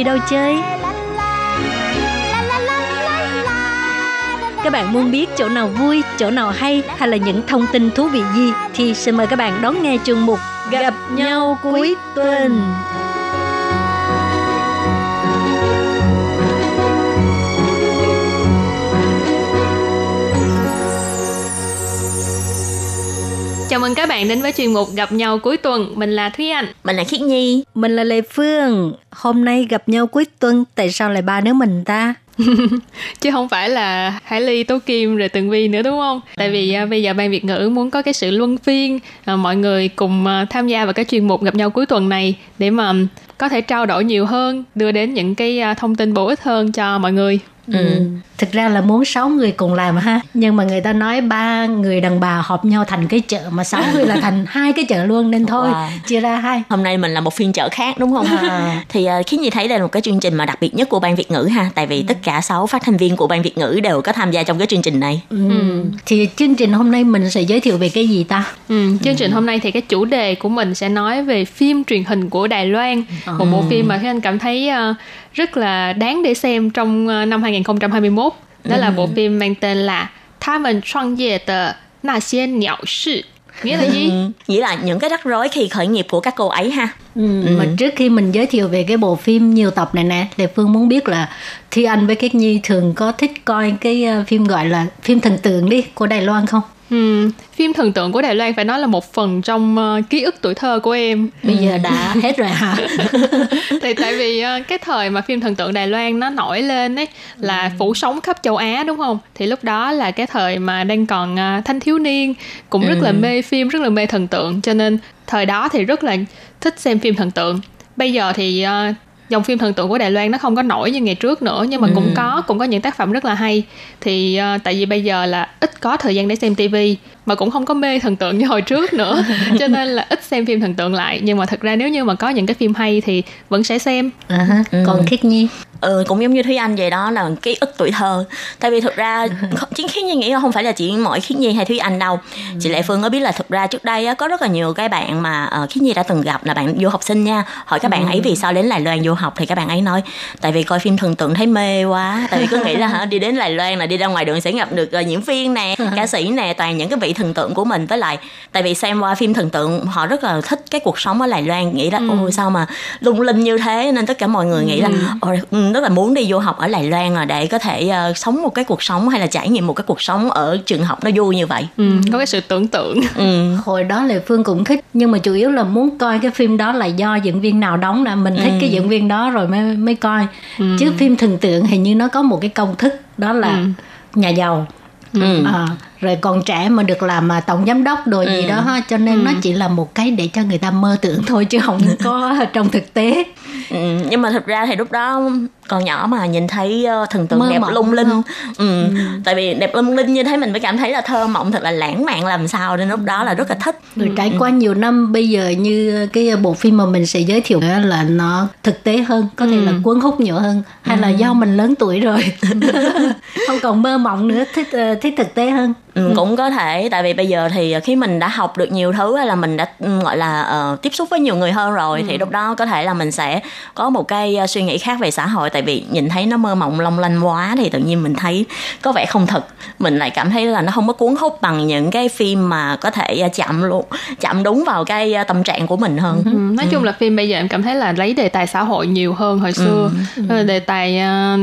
đi đâu chơi? Các bạn muốn biết chỗ nào vui, chỗ nào hay hay là những thông tin thú vị gì thì xin mời các bạn đón nghe chương mục Gặp nhau cuối tuần. Chào mừng các bạn đến với chuyên mục Gặp nhau cuối tuần. Mình là Thúy Anh. Mình là Khiết Nhi. Mình là Lê Phương. Hôm nay gặp nhau cuối tuần, tại sao lại ba đứa mình ta? Chứ không phải là Hải Ly, Tố Kim rồi Tường Vi nữa đúng không? Tại vì à, bây giờ ban Việt ngữ muốn có cái sự luân phiên, à, mọi người cùng à, tham gia vào cái chuyên mục gặp nhau cuối tuần này để mà có thể trao đổi nhiều hơn, đưa đến những cái à, thông tin bổ ích hơn cho mọi người. Ừ. Thực ra là muốn sáu người cùng làm ha Nhưng mà người ta nói ba người đàn bà họp nhau thành cái chợ Mà sáu người là thành hai cái chợ luôn Nên thôi Wow. chia ra hai Hôm nay mình là một phiên chợ khác đúng không? À. Thì uh, Khiết Nhi thấy đây là một cái chương trình mà đặc biệt nhất của Ban Việt ngữ ha. Tại vì tất cả 6 phát thanh viên của Ban Việt ngữ đều có tham gia trong cái chương trình này. ừ. Thì chương trình hôm nay mình sẽ giới thiệu về cái gì ta? Ừ, chương trình hôm nay thì cái chủ đề của mình sẽ nói về phim truyền hình của Đài Loan một bộ phim mà Thế Anh cảm thấy ờ, rất là đáng để xem trong ờ, năm 2021. Đó là ừ. bộ phim mang tên là Tha mình Trang Ye de Na Xie Niao Shi. Nghĩa là ừ. gì? Nghĩa là những cái rắc rối khi khởi nghiệp của các cô ấy ha. Ừ. Ừ. Mà trước khi mình giới thiệu về cái bộ phim nhiều tập này nè, Lê Phương muốn biết là Thi Anh với Kết Nhi thường có thích coi cái ờ, phim gọi là phim thần tượng đi của Đài Loan không? Ừ, phim thần tượng của Đài Loan phải nói là một phần trong ờ, ký ức tuổi thơ của em Bây giờ đã hết rồi hả? thì tại vì ờ, cái thời mà phim thần tượng Đài Loan nó nổi lên ấy là phủ sóng khắp châu Á đúng không? Thì lúc đó là cái thời mà đang còn ờ, thanh thiếu niên cũng rất là mê phim, rất là mê thần tượng cho nên thời đó thì rất là thích xem phim thần tượng. Bây giờ thì ờ, dòng phim thần tượng của Đài Loan nó không có nổi như ngày trước nữa nhưng mà cũng có cũng có những tác phẩm rất là hay. Thì ờ, tại vì bây giờ là ít có thời gian để xem tivi mà cũng không có mê thần tượng như hồi trước nữa. Cho nên là ít xem phim thần tượng lại. Nhưng mà thật ra nếu như mà có những cái phim hay thì vẫn sẽ xem. À, ha. Còn Kết Nhi? Ừ, cũng giống như Thúy Anh vậy đó là ký ức tuổi thơ. Tại vì thực ra chính Khiết Nhi nghĩ là không phải là chỉ mỗi Khiết Nhi hay Thúy Anh đâu. Chị Lệ Phương có biết là thực ra trước đây á, có rất là nhiều cái bạn mà uh, Khiết Nhi đã từng gặp là bạn du học sinh nha. Hỏi các bạn ấy vì sao đến Đài Loan du học thì các bạn ấy nói tại vì coi phim thần tượng thấy mê quá. Tại vì cứ nghĩ là hả đi đến Đài Loan là đi ra ngoài đường sẽ gặp được uh, diễn viên nè ca sĩ nè toàn những cái vị thần tượng của mình. Với lại tại vì xem qua phim thần tượng họ rất là thích cái cuộc sống ở Đài Loan nghĩ là ôi sao mà lung linh như thế? Nên tất cả mọi người nghĩ là ôi, ừ, rất là muốn đi du học ở Đài Loan là để có thể ờ, sống một cái cuộc sống hay là trải nghiệm một cái cuộc sống ở trường học nó vui như vậy. Ừ, có cái sự tưởng tượng. Ừ. Hồi đó Lê Phương cũng thích Nhưng mà chủ yếu là muốn coi cái phim đó là do diễn viên nào đóng nè Mình thích cái diễn viên đó rồi mới mới coi. Chứ phim thần tượng hình như nó có một cái công thức Đó là nhà giàu. Ừ. À, rồi còn trẻ mà được làm mà tổng giám đốc đồ gì đó ha cho nên nó chỉ là một cái để cho người ta mơ tưởng thôi chứ không có trong thực tế. Ừ, nhưng mà thực ra thì lúc đó còn nhỏ mà nhìn thấy ờ, thần tượng Mơ đẹp mộng, lung linh. không? ừ. tại vì đẹp lung linh như thế mình mới cảm thấy là thơ mộng thật là lãng mạn làm sao nên lúc đó là rất là thích. Rồi trải qua nhiều năm bây giờ như cái bộ phim mà mình sẽ giới thiệu là nó thực tế hơn có thể là cuốn hút nhiều hơn hay là do mình lớn tuổi rồi. Không còn mơ mộng nữa thích ờ, thích thực tế hơn. Ừ, cũng có thể. Tại vì bây giờ thì khi mình đã học được nhiều thứ hay là mình đã ừ, gọi là ờ, tiếp xúc với nhiều người hơn rồi thì lúc đó có thể là mình sẽ có một cái suy nghĩ khác về xã hội. Tại vì nhìn thấy nó mơ mộng long lanh quá thì tự nhiên mình thấy có vẻ không thật. Mình lại cảm thấy là nó không có cuốn hút bằng những cái phim mà có thể ờ, chạm luôn chạm đúng vào cái ờ, tâm trạng của mình hơn. Ừ, nói chung là phim bây giờ em cảm thấy là lấy đề tài xã hội nhiều hơn hồi xưa. Ờ, đề tài ờ,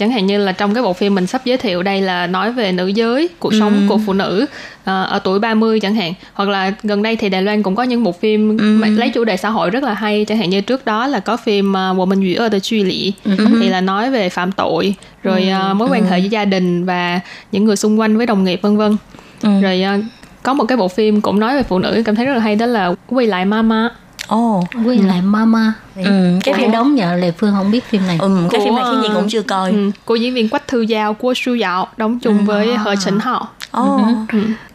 chẳng hạn như là trong cái bộ phim mình sắp giới thiệu đây là nói về nữ giới cuộc sống ừ. của phụ nữ à, ở tuổi 30 chẳng hạn hoặc là gần đây thì Đài Loan cũng có những bộ phim ừ. lấy chủ đề xã hội rất là hay chẳng hạn như trước đó là có phim Wo Minh Dữ ở The Truy Lị ừ. thì là nói về phạm tội rồi ừ. Ờ, mối quan hệ ừ. với gia đình và những người xung quanh với đồng nghiệp vân vân ừ. rồi ờ, có một cái bộ phim cũng nói về phụ nữ cảm thấy rất là hay đó là quay lại mama Oh. Với lại ừ. Mama. Ừ, cái phim đóng nhờ Lệ Phương không biết phim này. Ừ, cái của, phim này khi nhìn cũng chưa coi. Ừ, của diễn viên Quách Thư Giao của Su Dạo đóng chung ừ. với Hờ Chỉnh Họ. Oh.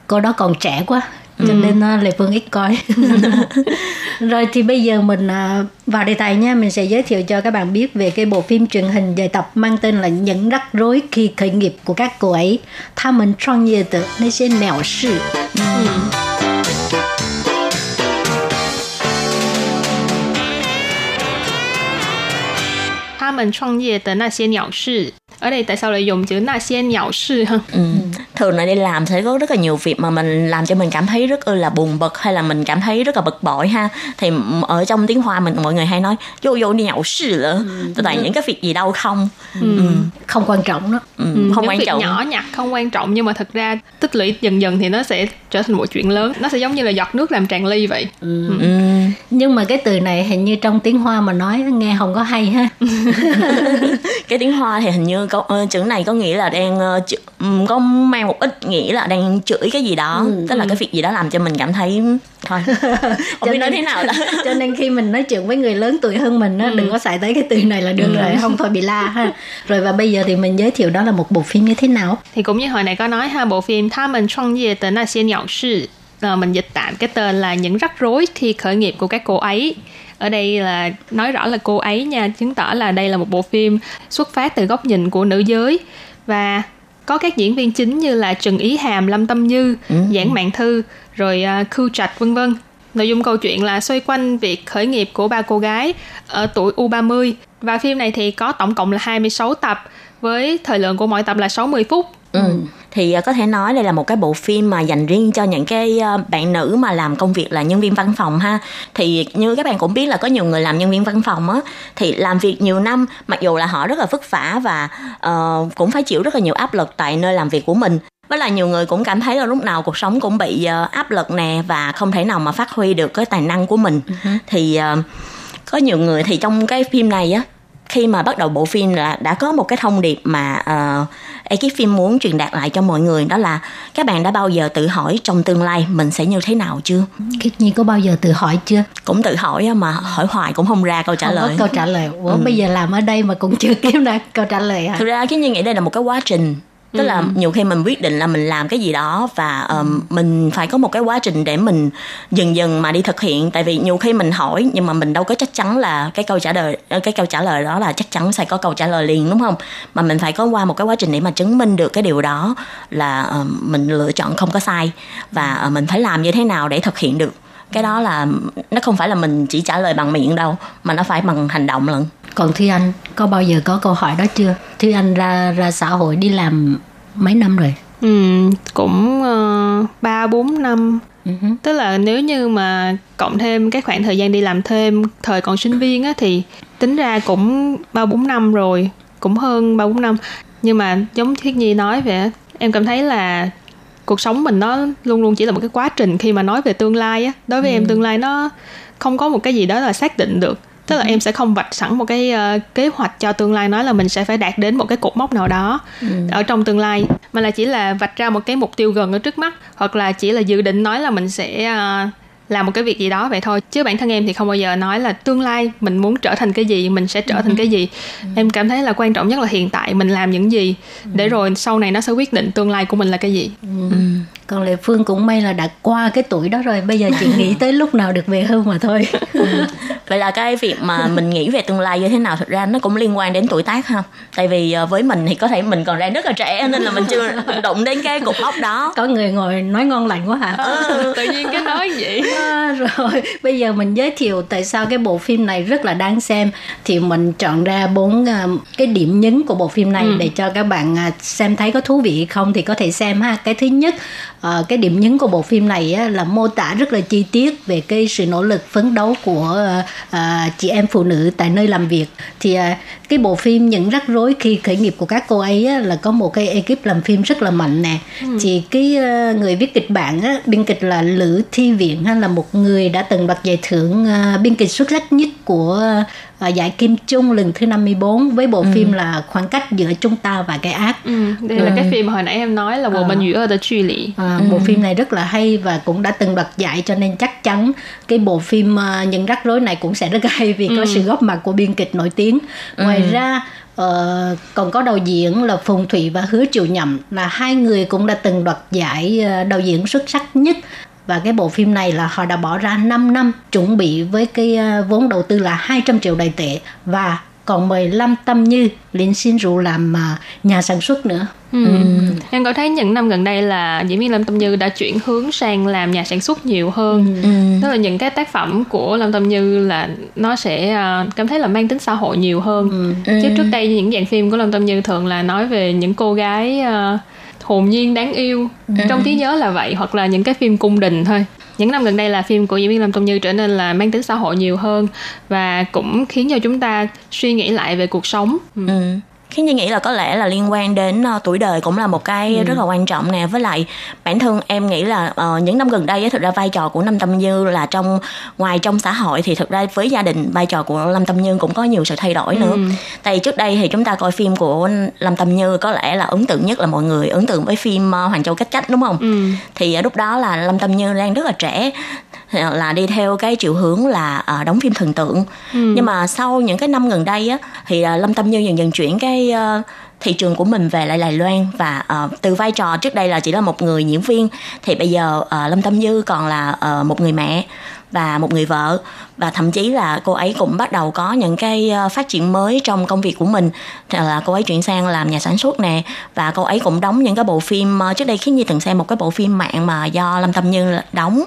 Cô đó còn trẻ quá cho ừ. nên à, Lê Phương ít coi rồi thì bây giờ mình à, vào đề tài nha mình sẽ giới thiệu cho các bạn biết về cái bộ phim truyền hình dài tập mang tên là những rắc rối khi khởi nghiệp của các cô ấy tham mình trong nghiệp tự nên mèo sự ừ. 他们创业的那些鸟事。Ở đây tại sao lại dùng chữ na xien nhạo sư hơn ừ. thường là đi làm sẽ có rất là nhiều việc mà mình làm cho mình cảm thấy rất là buồn bực hay là mình cảm thấy rất là bực bội ha thì ở trong tiếng hoa mình mọi người hay nói vô vô nhạo sư là ừ. tại những cái việc gì đâu không ừ. Ừ. không quan trọng đó ừ. Ừ. không những quan việc trọng nhỏ nhặt không quan trọng nhưng mà thật ra tích lũy dần dần thì nó sẽ trở thành một chuyện lớn nó sẽ giống như là giọt nước làm tràn ly vậy ừ. Ừ. nhưng mà cái từ này hình như trong tiếng hoa mà nói nghe không có hay ha cái tiếng hoa thì hình như câu ờ, chữ này có nghĩa là đang ờ, có mang một ít nghĩa là đang chửi cái gì đó ừ, tức là ừ. cái việc gì đó làm cho mình cảm thấy thôi không biết nói thế nào đó. cho nên khi mình nói chuyện với người lớn tuổi hơn mình á ừ. đừng có xài tới cái từ này là được ừ. rồi không thôi bị la ha rồi và bây giờ thì mình giới thiệu đó là một bộ phim như thế nào thì cũng như hồi nãy có nói ha bộ phim Tha mình trong về tới là xin nhậu sự ờ, mình dịch tạm cái tên là những rắc rối khi khởi nghiệp của các cô ấy ở đây là nói rõ là cô ấy nha chứng tỏ là đây là một bộ phim xuất phát từ góc nhìn của nữ giới và có các diễn viên chính như là Trần Ý Hàm, Lâm Tâm Như, ừ. Giảng Mạng Thư, rồi uh, Khưu Trạch vân vân. Nội dung câu chuyện là xoay quanh việc khởi nghiệp của ba cô gái ở tuổi U30 và phim này thì có tổng cộng là 26 tập với thời lượng của mỗi tập là 60 phút. Ừ thì à, có thể nói đây là một cái bộ phim mà dành riêng cho những cái à, bạn nữ mà làm công việc là nhân viên văn phòng ha thì như các bạn cũng biết là có nhiều người làm nhân viên văn phòng á thì làm việc nhiều năm mặc dù là họ rất là vất vả và uh, cũng phải chịu rất là nhiều áp lực tại nơi làm việc của mình với là nhiều người cũng cảm thấy là lúc nào cuộc sống cũng bị uh, áp lực nè và không thể nào mà phát huy được cái tài năng của mình uh-huh. thì uh, có nhiều người thì trong cái phim này á khi mà bắt đầu bộ phim là đã có một cái thông điệp mà uh, ekip phim muốn truyền đạt lại cho mọi người đó là các bạn đã bao giờ tự hỏi trong tương lai mình sẽ như thế nào chưa? Kiết Nhi có bao giờ tự hỏi chưa? Cũng tự hỏi mà hỏi hoài cũng không ra câu trả không lời. có câu trả lời. Ủa ừ. bây giờ làm ở đây mà cũng chưa kiếm ra câu trả lời hả? Thực ra Kiết Nhi nghĩ đây là một cái quá trình tức ừ. là nhiều khi mình quyết định là mình làm cái gì đó và um, mình phải có một cái quá trình để mình dần dần mà đi thực hiện. Tại vì nhiều khi mình hỏi nhưng mà mình đâu có chắc chắn là cái câu trả lời ờ, cái câu trả lời đó là chắc chắn sẽ có câu trả lời liền đúng không? Mà mình phải có qua một cái quá trình để mà chứng minh được cái điều đó là um, mình lựa chọn không có sai và uh, mình phải làm như thế nào để thực hiện được cái đó là nó không phải là mình chỉ trả lời bằng miệng đâu mà nó phải bằng hành động lận còn Thi Anh có bao giờ có câu hỏi đó chưa? Thi Anh ra ra xã hội đi làm mấy năm rồi? Ừ, cũng ờ, ba uh, bốn năm. Uh-huh. Tức là nếu như mà cộng thêm cái khoảng thời gian đi làm thêm thời còn sinh viên á thì tính ra cũng ba bốn năm rồi, cũng hơn ba bốn năm. Nhưng mà giống Thiết Nhi nói về em cảm thấy là cuộc sống mình nó luôn luôn chỉ là một cái quá trình khi mà nói về tương lai á đối với ừ. em tương lai nó không có một cái gì đó là xác định được tức là ừ. em sẽ không vạch sẵn một cái uh, kế hoạch cho tương lai nói là mình sẽ phải đạt đến một cái cột mốc nào đó ừ. ở trong tương lai mà là chỉ là vạch ra một cái mục tiêu gần ở trước mắt hoặc là chỉ là dự định nói là mình sẽ uh, làm một cái việc gì đó vậy thôi. Chứ bản thân em thì không bao giờ nói là tương lai mình muốn trở thành cái gì mình sẽ trở thành cái gì. Ừ. em cảm thấy là quan trọng nhất là hiện tại mình làm những gì để rồi sau này nó sẽ quyết định tương lai của mình là cái gì. Ừ còn lệ phương cũng may là đã qua cái tuổi đó rồi bây giờ chỉ nghĩ tới lúc nào được về hưu mà thôi. Vậy là cái việc mà mình nghĩ về tương lai như thế nào thực ra nó cũng liên quan đến tuổi tác ha. Tại vì ờ, với mình thì có thể mình còn đang rất là trẻ nên là mình chưa động đến cái cục mốc đó. Có người ngồi nói ngon lành quá hả? Ừ, tự nhiên cái nói vậy. À, rồi bây giờ mình giới thiệu tại sao cái bộ phim này rất là đáng xem. Thì mình chọn ra bốn uh, cái điểm nhấn của bộ phim này ừ. để cho các bạn uh, xem thấy có thú vị không thì có thể xem ha. Cái thứ nhất à, cái điểm nhấn của bộ phim này á, là mô tả rất là chi tiết về cái sự nỗ lực phấn đấu của à, chị em phụ nữ tại nơi làm việc thì à, cái bộ phim những rắc rối khi khởi nghiệp của các cô ấy á, là có một cái ekip làm phim rất là mạnh nè ừ. thì cái uh, người viết kịch bản á, biên kịch là lữ thi viện ha là một người đã từng đoạt giải thưởng uh, biên kịch xuất sắc nhất của uh, giải Kim Trung lần thứ 54 với bộ ừ. phim là khoảng cách giữa chúng ta và cái ác. Ừ, đây là ừ. cái phim hồi nãy em nói là bộ mình ủy ở truy lý. À, ừ. Bộ phim này rất là hay và cũng đã từng đoạt giải cho nên chắc chắn cái bộ phim uh, những rắc rối này cũng sẽ rất hay vì ừ. có sự góp mặt của biên kịch nổi tiếng. Ngoài ừ. ra Uh, còn có đạo diễn là Phùng Thủy và Hứa Triệu Nhậm là hai người cũng đã từng đoạt giải đạo diễn xuất sắc nhất và cái bộ phim này là họ đã bỏ ra 5 năm chuẩn bị với cái ờ, vốn đầu tư là 200 triệu đại tệ và còn mời Lâm Tâm Như lên xin rượu làm uh, nhà sản xuất nữa. Ừ. Em có thấy những năm gần đây là diễn viên Lâm Tâm Như đã chuyển hướng sang làm nhà sản xuất nhiều hơn. Ừ. Tức là những cái tác phẩm của Lâm Tâm Như là nó sẽ uh, cảm thấy là mang tính xã hội nhiều hơn. Ừ. Chứ trước đây những dạng phim của Lâm Tâm Như thường là nói về những cô gái uh, hồn nhiên đáng yêu. Ừ. Trong trí nhớ là vậy hoặc là những cái phim cung đình thôi những năm gần đây là phim của diễn viên Lâm Tông Như trở nên là mang tính xã hội nhiều hơn và cũng khiến cho chúng ta suy nghĩ lại về cuộc sống. Ừ. ừ khiến như nghĩ là có lẽ là liên quan đến uh, tuổi đời cũng là một cái ừ. rất là quan trọng nè với lại bản thân em nghĩ là uh, những năm gần đây á thực ra vai trò của Lâm Tâm Như là trong ngoài trong xã hội thì thực ra với gia đình vai trò của Lâm Tâm Như cũng có nhiều sự thay đổi nữa. Ừ. Tại trước đây thì chúng ta coi phim của Lâm Tâm Như có lẽ là ấn tượng nhất là mọi người ấn tượng với phim uh, Hoàng Châu Cách Cách đúng không? Ừ. Thì uh, lúc đó là Lâm Tâm Như đang rất là trẻ là đi theo cái chiều hướng là uh, đóng phim thần tượng. Ừ. nhưng mà sau những cái năm gần đây á thì uh, lâm tâm như dần dần chuyển cái uh, thị trường của mình về lại Đài Loan và uh, từ vai trò trước đây là chỉ là một người diễn viên thì bây giờ uh, Lâm Tâm Như còn là uh, một người mẹ và một người vợ. Và thậm chí là cô ấy cũng bắt đầu có những cái phát triển mới trong công việc của mình. Là cô ấy chuyển sang làm nhà sản xuất nè và cô ấy cũng đóng những cái bộ phim trước đây khiến Nhi từng xem một cái bộ phim mạng mà do Lâm Tâm Như đóng.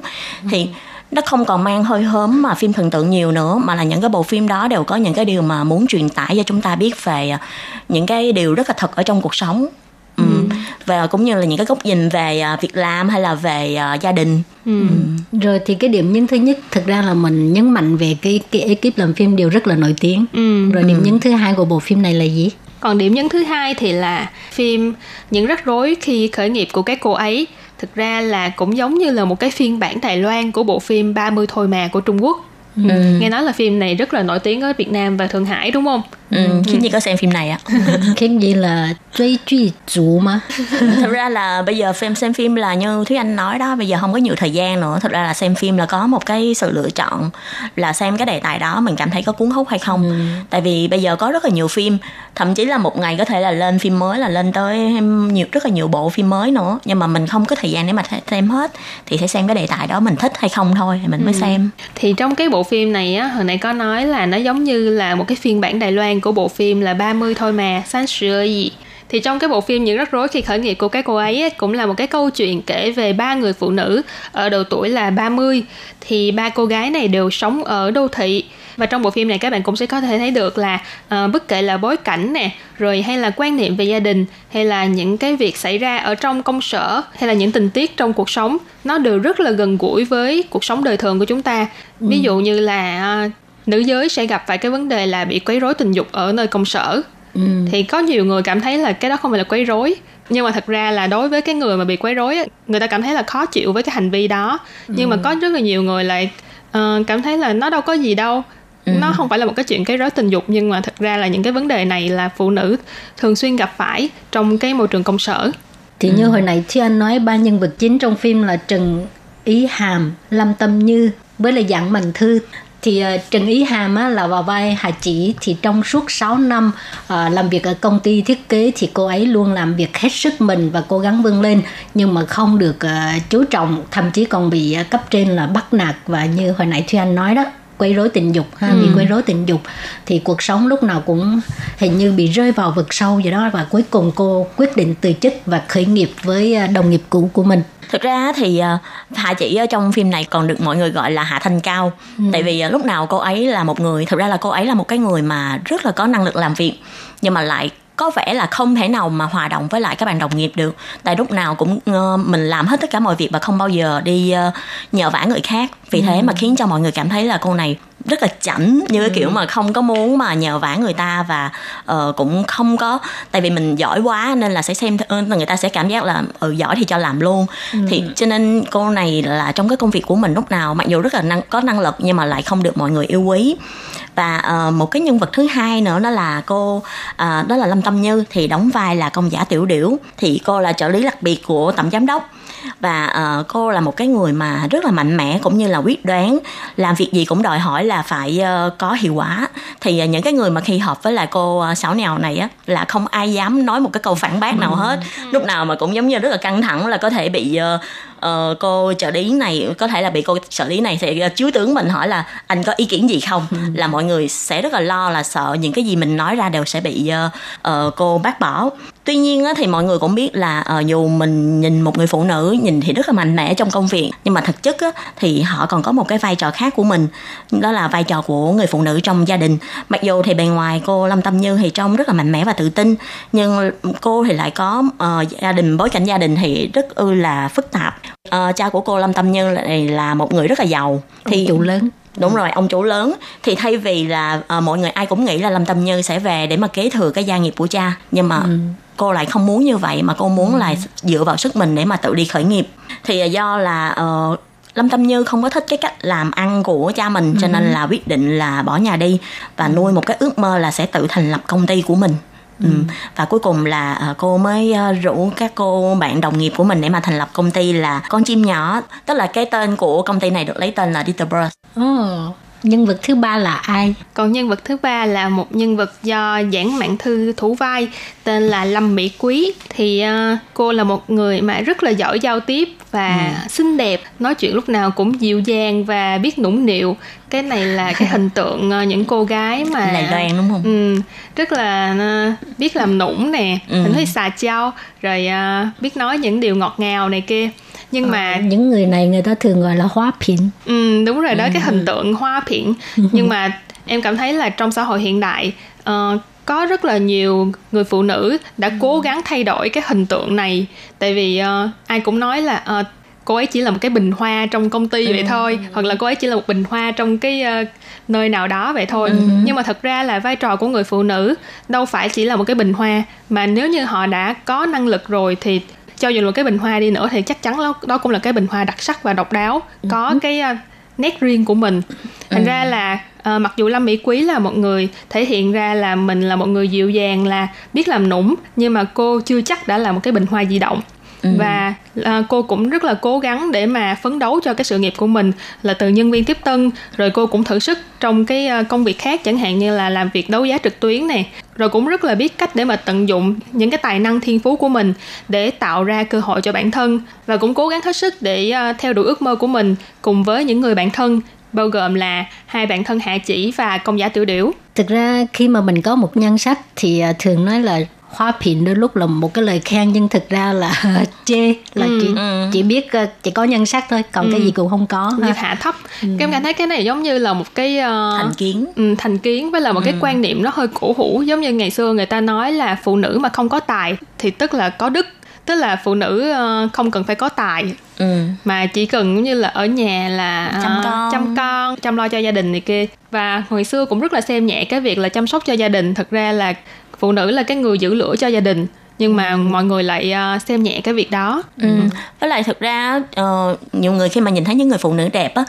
Thì ừ nó không còn mang hơi hớm mà phim thần tượng nhiều nữa mà là những cái bộ phim đó đều có những cái điều mà muốn truyền tải cho chúng ta biết về à, những cái điều rất là thật ở trong cuộc sống ừ. Ừ. và cũng như là những cái góc nhìn về à, việc làm hay là về uh, gia đình ừ. Ừ. rồi thì cái điểm nhấn thứ nhất thực ra là mình nhấn mạnh về cái cái ekip làm phim đều rất là nổi tiếng ừ. rồi điểm ừ. nhấn thứ hai của bộ phim này là gì còn điểm nhấn thứ hai thì là phim những rắc rối khi khởi nghiệp của các cô ấy thực ra là cũng giống như là một cái phiên bản Đài Loan của bộ phim 30 thôi mà của Trung Quốc. Ừ. Nghe nói là phim này rất là nổi tiếng ở Việt Nam và Thượng Hải đúng không? Ừ, khiến gì có xem phim này ạ? khiến gì là truy truy chủ mà. Thật ra là bây giờ phim xem phim là như Thúy Anh nói đó, bây giờ không có nhiều thời gian nữa. Thật ra là xem phim là có một cái sự lựa chọn là xem cái đề tài đó mình cảm thấy có cuốn hút hay không. Ừ. Tại vì bây giờ có rất là nhiều phim, thậm chí là một ngày có thể là lên phim mới là lên tới nhiều rất là nhiều bộ phim mới nữa, nhưng mà mình không có thời gian để mà xem hết thì sẽ xem cái đề tài đó mình thích hay không thôi thì mình mới ừ. xem. Thì trong cái bộ phim này á, hồi nãy có nói là nó giống như là một cái phiên bản Đài Loan của bộ phim là 30 thôi mà, sáng sửa gì thì trong cái bộ phim những rắc rối khi khởi nghiệp của các cô ấy, ấy cũng là một cái câu chuyện kể về ba người phụ nữ ở độ tuổi là 30 thì ba cô gái này đều sống ở đô thị. Và trong bộ phim này các bạn cũng sẽ có thể thấy được là uh, bất kể là bối cảnh nè rồi hay là quan niệm về gia đình hay là những cái việc xảy ra ở trong công sở hay là những tình tiết trong cuộc sống nó đều rất là gần gũi với cuộc sống đời thường của chúng ta. Ví ừ. dụ như là uh, nữ giới sẽ gặp phải cái vấn đề là bị quấy rối tình dục ở nơi công sở ừ. thì có nhiều người cảm thấy là cái đó không phải là quấy rối nhưng mà thật ra là đối với cái người mà bị quấy rối người ta cảm thấy là khó chịu với cái hành vi đó nhưng ừ. mà có rất là nhiều người lại uh, cảm thấy là nó đâu có gì đâu ừ. nó không phải là một cái chuyện cái rối tình dục nhưng mà thật ra là những cái vấn đề này là phụ nữ thường xuyên gặp phải trong cái môi trường công sở thì như ừ. hồi nãy khi anh nói ba nhân vật chính trong phim là trần ý hàm lâm tâm như với lại dạng mạnh thư thì uh, Trần Ý Hàm á, là vào vai Hà Chỉ. Thì trong suốt 6 năm uh, làm việc ở công ty thiết kế thì cô ấy luôn làm việc hết sức mình và cố gắng vươn lên nhưng mà không được uh, chú trọng thậm chí còn bị uh, cấp trên là bắt nạt và như hồi nãy Thuy Anh nói đó quấy rối tình dục ha ừ. bị quấy rối tình dục thì cuộc sống lúc nào cũng hình như bị rơi vào vực sâu vậy đó và cuối cùng cô quyết định từ chức và khởi nghiệp với đồng nghiệp cũ của mình thực ra thì uh, hạ chỉ ở trong phim này còn được mọi người gọi là hạ thanh cao ừ. tại vì uh, lúc nào cô ấy là một người thực ra là cô ấy là một cái người mà rất là có năng lực làm việc nhưng mà lại có vẻ là không thể nào mà hòa đồng với lại các bạn đồng nghiệp được tại lúc nào cũng uh, mình làm hết tất cả mọi việc và không bao giờ đi uh, nhờ vả người khác vì ừ. thế mà khiến cho mọi người cảm thấy là cô này rất là chảnh như cái ừ. kiểu mà không có muốn mà nhờ vả người ta và uh, cũng không có tại vì mình giỏi quá nên là sẽ xem người ta sẽ cảm giác là ừ giỏi thì cho làm luôn ừ. thì cho nên cô này là trong cái công việc của mình lúc nào mặc dù rất là năng có năng lực nhưng mà lại không được mọi người yêu quý và uh, một cái nhân vật thứ hai nữa đó là cô uh, đó là lâm tâm như thì đóng vai là công giả tiểu điểu thì cô là trợ lý đặc biệt của tổng giám đốc và uh, cô là một cái người mà rất là mạnh mẽ cũng như là quyết đoán. Làm việc gì cũng đòi hỏi là phải uh, có hiệu quả. Thì uh, những cái người mà khi họp với lại cô uh, xảo nhào này á là không ai dám nói một cái câu phản bác nào hết. Lúc nào mà cũng giống như rất là căng thẳng là có thể bị uh, uh, cô trợ lý này có thể là bị cô trợ lý này sẽ chiếu tướng mình hỏi là anh có ý kiến gì không? Ừ. là mọi người sẽ rất là lo là sợ những cái gì mình nói ra đều sẽ bị uh, uh, cô bác bỏ. Tuy nhiên á, thì mọi người cũng biết là uh, dù mình nhìn một người phụ nữ nhìn thì rất là mạnh mẽ trong công việc nhưng mà thực chất á, thì họ còn có một cái vai trò khác của mình đó là vai trò của người phụ nữ trong gia đình. Mặc dù thì bề ngoài cô lâm tâm như thì trông rất là mạnh mẽ và tự tin nhưng cô thì lại có uh, gia đình bối cảnh gia đình thì rất ư là phức tạp uh, cha của cô lâm tâm như này là một người rất là giàu thì chủ lớn đúng rồi ông chủ lớn thì thay vì là uh, mọi người ai cũng nghĩ là lâm tâm như sẽ về để mà kế thừa cái gia nghiệp của cha nhưng mà ừ. cô lại không muốn như vậy mà cô muốn ừ. là dựa vào sức mình để mà tự đi khởi nghiệp thì uh, do là uh, Lâm Tâm Như không có thích cái cách làm ăn của cha mình cho nên ừ. là quyết định là bỏ nhà đi và nuôi một cái ước mơ là sẽ tự thành lập công ty của mình. Ừ. và cuối cùng là uh, cô mới uh, rủ các cô bạn đồng nghiệp của mình để mà thành lập công ty là con chim nhỏ tức là cái tên của công ty này được lấy tên là Little Bird. Oh nhân vật thứ ba là ai còn nhân vật thứ ba là một nhân vật do giảng mạng thư thủ vai tên là lâm mỹ quý thì uh, cô là một người mà rất là giỏi giao tiếp và ừ. xinh đẹp nói chuyện lúc nào cũng dịu dàng và biết nũng nịu cái này là cái hình tượng uh, những cô gái mà Đài Loan đúng không? Ừ, rất là uh, biết làm nũng nè, ừ. thấy xà trao, rồi uh, biết nói những điều ngọt ngào này kia nhưng ờ, mà những người này người ta thường gọi là hoa phiện ừ đúng rồi đó ừ. cái hình tượng hoa phiện nhưng mà em cảm thấy là trong xã hội hiện đại uh, có rất là nhiều người phụ nữ đã cố gắng thay đổi cái hình tượng này tại vì uh, ai cũng nói là uh, cô ấy chỉ là một cái bình hoa trong công ty ừ. vậy thôi hoặc là cô ấy chỉ là một bình hoa trong cái uh, nơi nào đó vậy thôi ừ. nhưng mà thật ra là vai trò của người phụ nữ đâu phải chỉ là một cái bình hoa mà nếu như họ đã có năng lực rồi thì cho dù là cái bình hoa đi nữa thì chắc chắn đó, đó cũng là cái bình hoa đặc sắc và độc đáo có ừ. cái uh, nét riêng của mình thành ừ. ra là uh, mặc dù lâm mỹ quý là một người thể hiện ra là mình là một người dịu dàng là biết làm nũng nhưng mà cô chưa chắc đã là một cái bình hoa di động Ừ. và à, cô cũng rất là cố gắng để mà phấn đấu cho cái sự nghiệp của mình là từ nhân viên tiếp tân rồi cô cũng thử sức trong cái à, công việc khác chẳng hạn như là làm việc đấu giá trực tuyến này rồi cũng rất là biết cách để mà tận dụng những cái tài năng thiên phú của mình để tạo ra cơ hội cho bản thân và cũng cố gắng hết sức để à, theo đuổi ước mơ của mình cùng với những người bạn thân bao gồm là hai bạn thân hạ chỉ và công giả tiểu điểu thực ra khi mà mình có một nhân sách thì à, thường nói là hoa phiện đôi lúc là một cái lời khen nhưng thực ra là chê là ừ, chỉ ừ. chỉ biết ờ, chỉ có nhân sắc thôi còn ừ. cái gì cũng không có như hạ thấp ừ. em cảm thấy cái này giống như là một cái uh, thành kiến um, thành kiến với là một ừ. cái quan niệm nó hơi cổ hủ giống như ngày xưa người ta nói là phụ nữ mà không có tài thì tức là có đức tức là phụ nữ uh, không cần phải có tài ừ. mà chỉ cần giống như là ở nhà là chăm con chăm con chăm lo cho gia đình này kia và hồi xưa cũng rất là xem nhẹ cái việc là chăm sóc cho gia đình thật ra là phụ nữ là cái người giữ lửa cho gia đình nhưng mà mọi người lại uh, xem nhẹ cái việc đó. Ừ. với lại thực ra uh, nhiều người khi mà nhìn thấy những người phụ nữ đẹp á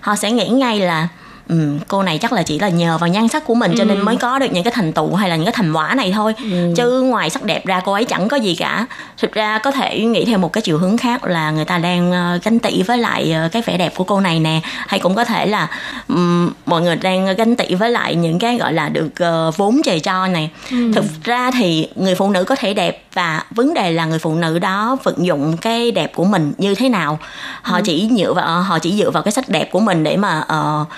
họ sẽ nghĩ ngay là um, cô này chắc là chỉ là nhờ vào nhan sắc của mình cho nên ừ. mới có được những cái thành tựu hay là những cái thành quả này thôi ừ. chứ ngoài sắc đẹp ra cô ấy chẳng có gì cả thực ra có thể nghĩ theo một cái chiều hướng khác là người ta đang uh, ganh tị với lại uh, cái vẻ đẹp của cô này nè hay cũng có thể là um, mọi người đang ganh tị với lại những cái gọi là được uh, vốn trời cho này ừ. thực ra thì người phụ nữ có thể đẹp và vấn đề là người phụ nữ đó vận dụng cái đẹp của mình như thế nào họ ừ. chỉ dựa vào họ chỉ dựa vào cái sắc đẹp của mình để mà uh,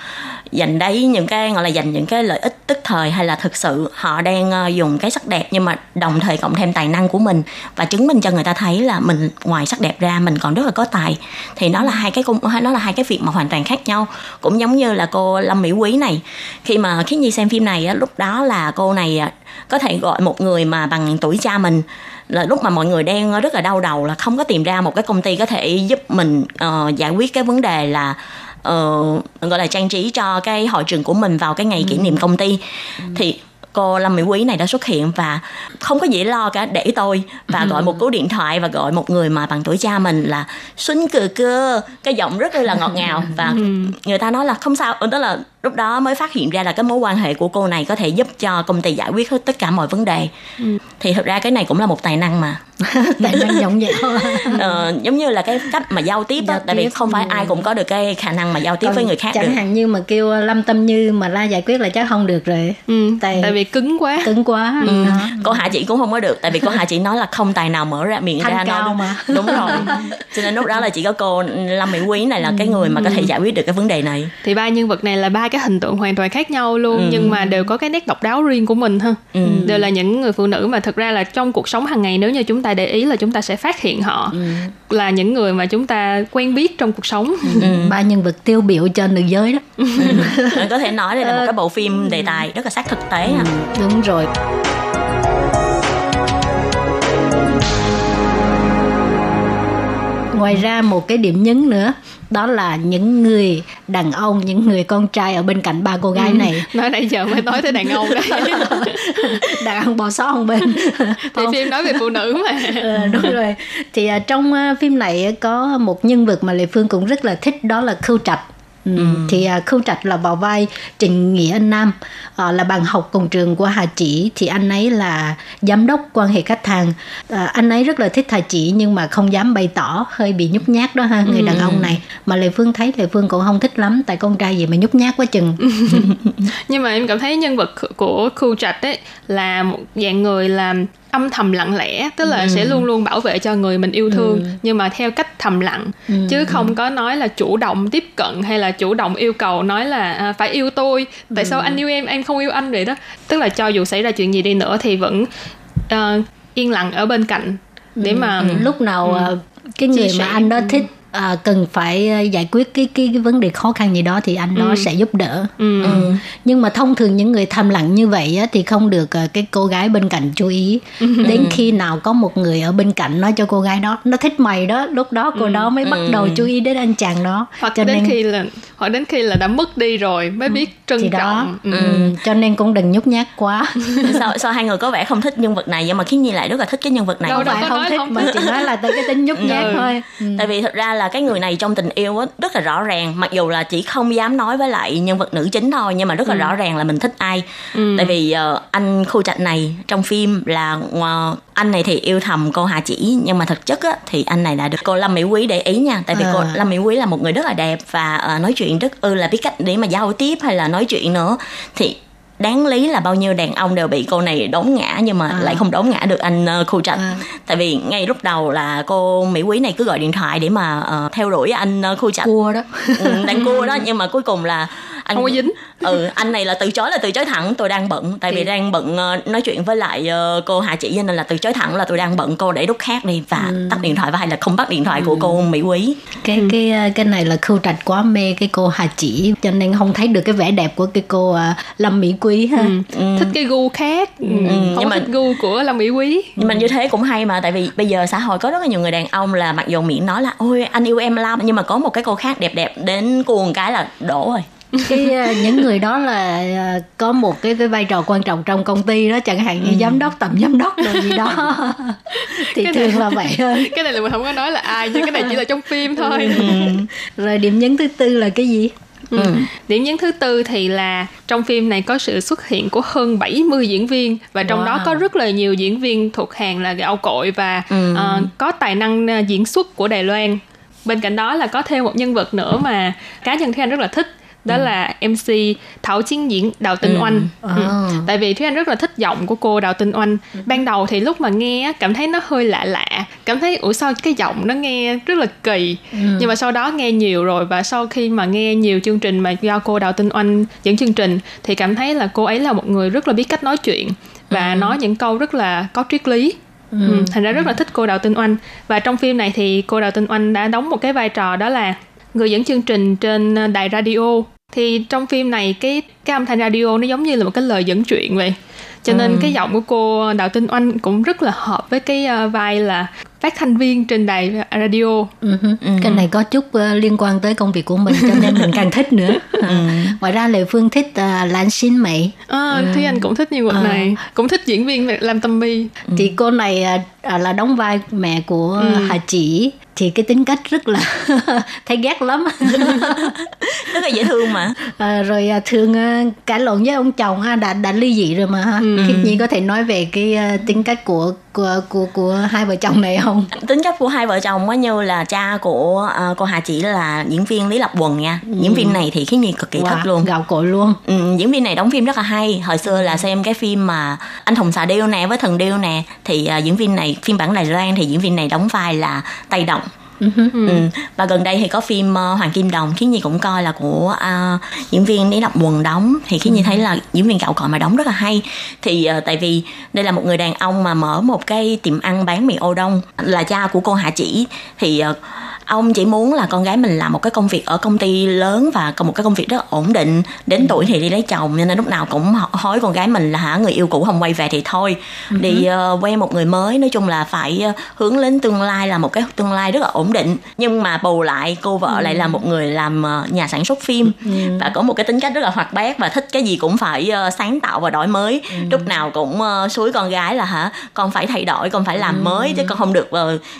dành đấy những cái gọi là dành những cái lợi ích tức thời hay là thực sự họ đang uh, dùng cái sắc đẹp nhưng mà đồng thời cộng thêm tài năng của mình và chứng minh cho người ta thấy là mình ngoài sắc đẹp ra mình còn rất là có tài. Thì nó là hai cái cung nó là hai cái việc mà hoàn toàn khác nhau. Cũng giống như là cô Lâm Mỹ Quý này. Khi mà khi nhi xem phim này á, lúc đó là cô này à, có thể gọi một người mà bằng tuổi cha mình. Là lúc mà mọi người đang rất là đau đầu là không có tìm ra một cái công ty có thể giúp mình uh, giải quyết cái vấn đề là uh, gọi là trang trí cho cái hội trường của mình vào cái ngày kỷ niệm công ty ừ. thì cô Lâm Mỹ Quý này đã xuất hiện và không có gì lo cả để tôi và ừ. gọi một cú điện thoại và gọi một người mà bằng tuổi cha mình là Xuân cừ cơ cái giọng rất là ngọt ngào và ừ. người ta nói là không sao đó là lúc đó mới phát hiện ra là cái mối quan hệ của cô này có thể giúp cho công ty giải quyết hết tất cả mọi vấn đề. Thì thực ra cái này cũng là một tài năng mà. Tài năng giọng dẻo ờ, giống như là cái cách mà giao tiếp, Giao đó, tại vì không phải ừ. ai cũng có được cái khả năng mà giao tiếp Còn với người khác chẳng được. hạn như mà kêu lâm tâm như mà la giải quyết là chắc không được rồi. Ừ, tại, tại vì cứng quá. cứng quá Ừ. đó. cô hạ chị cũng không có được tại vì cô hạ chị nói là không tài nào mở ra miệng Thanh ra cao nói mà. đúng rồi. Cho nên lúc đó là chỉ có cô Lâm Mỹ Quý này là cái người mà có thể giải quyết được cái vấn đề này. Thì ba nhân vật này là ba cái hình tượng hoàn toàn khác nhau luôn nhưng mà đều có cái nét độc đáo riêng của mình ha. Đều là những người phụ nữ mà thực ra là trong cuộc sống hàng ngày nếu như chúng ta để ý là chúng ta sẽ phát hiện họ là những người mà chúng ta quen biết trong cuộc sống. Ba nhân vật tiêu biểu cho nữ giới đó. Có thể nói đây là một cái bộ phim đề tài rất là sát thực tế ha. đúng rồi ngoài ra một cái điểm nhấn nữa đó là những người đàn ông những người con trai ở bên cạnh ba cô gái này. Nói nãy giờ mới nói tới đàn ông đấy đàn ông bò xó không bên. Thì phim nói về phụ nữ mà. Ờ, đúng rồi. Thì à, trong à, phim này có một nhân vật mà lệ phương cũng rất là thích đó là khưu trạch Ừ. thì à, khưu trạch là vào vai trịnh nghĩa nam à, là bạn học cùng trường của hà chỉ. Thì anh ấy là giám đốc quan hệ khách hàng. À, anh ấy rất là thích hà chỉ nhưng mà không dám bày tỏ hơi bị nhút nhát đó ha người đàn ông này. Mà lệ phương thấy lệ phương cũng không thích lắm tại con trai gì mà nhút nhát quá chừng. Nhưng mà em cảm thấy nhân vật của khu trạch ấy là một dạng người làm âm thầm lặng lẽ tức là sẽ luôn luôn bảo vệ cho người mình yêu thương. Nhưng mà theo cách thầm lặng chứ không có nói là chủ động tiếp cận hay là chủ động yêu cầu nói là à, phải yêu tôi tại sao anh yêu em em không yêu anh? vậy đó. Tức là cho dù xảy ra chuyện gì đi nữa thì vẫn ờ, yên lặng ở bên cạnh để mà lúc nào à, cái người mà anh đó thích à, cần phải à, giải quyết cái, cái cái vấn đề khó khăn gì đó thì anh đó sẽ giúp đỡ. Ừ. Ừ. nhưng mà thông thường những người thầm lặng như vậy á, thì không được à, cái cô gái bên cạnh chú ý. Đến khi nào có một người ở bên cạnh nói cho cô gái đó nó thích mày đó lúc đó cô đó mới bắt đầu chú ý đến anh chàng đó. Hoặc cho đến nên khi là hoặc đến khi là đã mất đi rồi mới biết thì trân đó. trọng. Ừ. ừ. cho nên cũng đừng nhút nhát quá. Sao sao hai người có vẻ không thích nhân vật này nhưng mà khiến nhi lại rất là thích cái nhân vật này Đâu, không đâu phải? có không nói thích không mà chỉ nói là tới cái tính nhút nhát Ừ. thôi. Ừ. tại vì thật ra là cái người này trong tình yêu á rất là rõ ràng. Mặc dù là chỉ không dám nói với lại nhân vật nữ chính thôi nhưng mà rất là rõ ràng là mình thích ai. Tại vì ờ, anh khu trạch này trong phim là ờ, anh này thì yêu thầm cô Hà Chỉ nhưng mà thực chất á, thì anh này là được cô Lâm Mỹ Quý để ý nha. Tại vì cô À. Lâm Mỹ Quý là một người rất là đẹp và ờ, nói chuyện rất ư là biết cách để mà giao tiếp hay là nói chuyện nữa. Thì đáng lý là bao nhiêu đàn ông đều bị cô này đốn ngã nhưng mà À. lại không đốn ngã được anh uh, khu trạch À. tại vì ngay lúc đầu là cô mỹ quý này cứ gọi điện thoại để mà ờ, theo đuổi anh uh, khu trạch cua đó ừ, đang cua đó nhưng mà cuối cùng là anh Không có dính. Ừ anh này là từ chối là từ chối thẳng tôi đang bận. Tại vì Thì- đang bận ờ, nói chuyện với lại ờ, cô hà chỉ cho nên là từ chối thẳng là tôi đang bận cô để lúc khác đi và Ừ. tắt điện thoại và hay là không bắt điện thoại của cô mỹ quý. Cái cái ờ, cái này là khưu trạch quá mê cái cô Hà Chỉ cho nên không thấy được cái vẻ đẹp của cái cô Lâm Mỹ Quý ha. thích cái gu khác. Ừ. không nhưng mà- thích gu của Lâm Mỹ Quý. Nhưng mà như thế cũng hay mà tại vì bây giờ xã hội có rất là nhiều người đàn ông là mặc dù miệng nói là ôi anh yêu em lắm. Nhưng mà có một cái cô khác đẹp đẹp đến cuồng cái là đổ rồi cái ờ, những người đó là ờ, có một cái cái vai trò quan trọng trong công ty đó chẳng hạn như giám đốc tầm giám đốc rồi gì đó. Thì Cái thường này- là vậy thôi. cái này là mình không có nói là ai nhưng cái này chỉ là trong phim thôi. Rồi điểm nhấn thứ tư là cái gì? Ừ. Điểm nhấn thứ tư thì là trong phim này có sự xuất hiện của hơn 70 diễn viên và trong đó Wow. có rất là nhiều diễn viên thuộc hàng là gạo cội và ờ, có tài năng diễn xuất của Đài Loan. Bên cạnh đó là có thêm một nhân vật nữa mà cá nhân Thúy Anh rất là thích đó là MC Thảo Chiến diễn Đào Tinh Oanh. À. Ừ. Tại vì Thúy Anh rất là thích giọng của cô Đào Tinh Oanh. Ban đầu thì lúc mà nghe á, cảm thấy nó hơi lạ lạ, cảm thấy ủa sao cái giọng nó nghe rất là kỳ. Nhưng mà sau đó nghe nhiều rồi và sau khi mà nghe nhiều chương trình mà do cô Đào Tinh Oanh dẫn chương trình thì cảm thấy là cô ấy là một người rất là biết cách nói chuyện và nói những câu rất là có triết lý. Ừ. thành ra rất là thích cô Đào Tinh Oanh và trong phim này thì cô Đào Tinh Oanh đã đóng một cái vai trò đó là người dẫn chương trình trên ờ, đài radio. Thì trong phim này cái cái âm thanh radio nó giống như là một cái lời dẫn chuyện vậy. Cho nên cái giọng của cô Đào Tinh Oanh cũng rất là hợp với cái ờ, vai là phát thanh viên trên đài radio. Ừ hứ. cái này có chút ờ, liên quan tới công việc của mình cho nên mình càng thích nữa. À. ngoài ra lệ phương thích uh, lan xin mỹ à, Thúy Anh cũng thích nhân vật Ờ. này. Cũng thích diễn viên Lam Tâm My. Thì cô này à, là đóng vai mẹ của Hà Chỉ thì cái tính cách rất là thấy ghét lắm. Rất là dễ thương mà. À, rồi à, thường à, cãi lộn với ông chồng à, đã đã ly dị rồi mà ha. Ừ. khiết nhi có thể nói về cái à, tính cách của của của của hai vợ chồng này không? Tính cách của hai vợ chồng có như là cha của uh, cô Hà chỉ là diễn viên Lý Lập Quần nha. Ừ. diễn viên này thì khiết nhi cực kỳ wow, thích luôn. gạo cội luôn. Ừ, diễn viên này đóng phim rất là hay. Hồi xưa là xem cái phim mà anh Thùng xà điêu nè với thần điêu nè thì uh, diễn viên này phiên bản Đài Loan thì diễn viên này đóng vai là Tây Động Uh-huh. Ừ. và gần đây thì có phim uh, Hoàng Kim Đồng khiến Nhi cũng coi là của uh, diễn viên Lý Lập Quần đóng thì khiến Nhi uh-huh. thấy là diễn viên gạo cội mà đóng rất là hay thì uh, tại vì đây là một người đàn ông mà mở một cái tiệm ăn bán mì ô đông là cha của cô Hạ Chỉ thì uh, ông chỉ muốn là con gái mình làm một cái công việc ở công ty lớn và một cái công việc rất ổn định đến tuổi thì đi lấy chồng cho nên lúc nào cũng hối con gái mình là hả người yêu cũ không quay về thì thôi uh-huh. đi uh, quen một người mới nói chung là phải uh, hướng đến tương lai là một cái tương lai rất là ổn định nhưng mà bù lại cô vợ uh-huh. lại là một người làm uh, nhà sản xuất phim uh-huh. và có một cái tính cách rất là hoạt bát và thích cái gì cũng phải uh, sáng tạo và đổi mới uh-huh. lúc nào cũng uh, suối con gái là hả con phải thay đổi con phải làm uh-huh. mới chứ con không được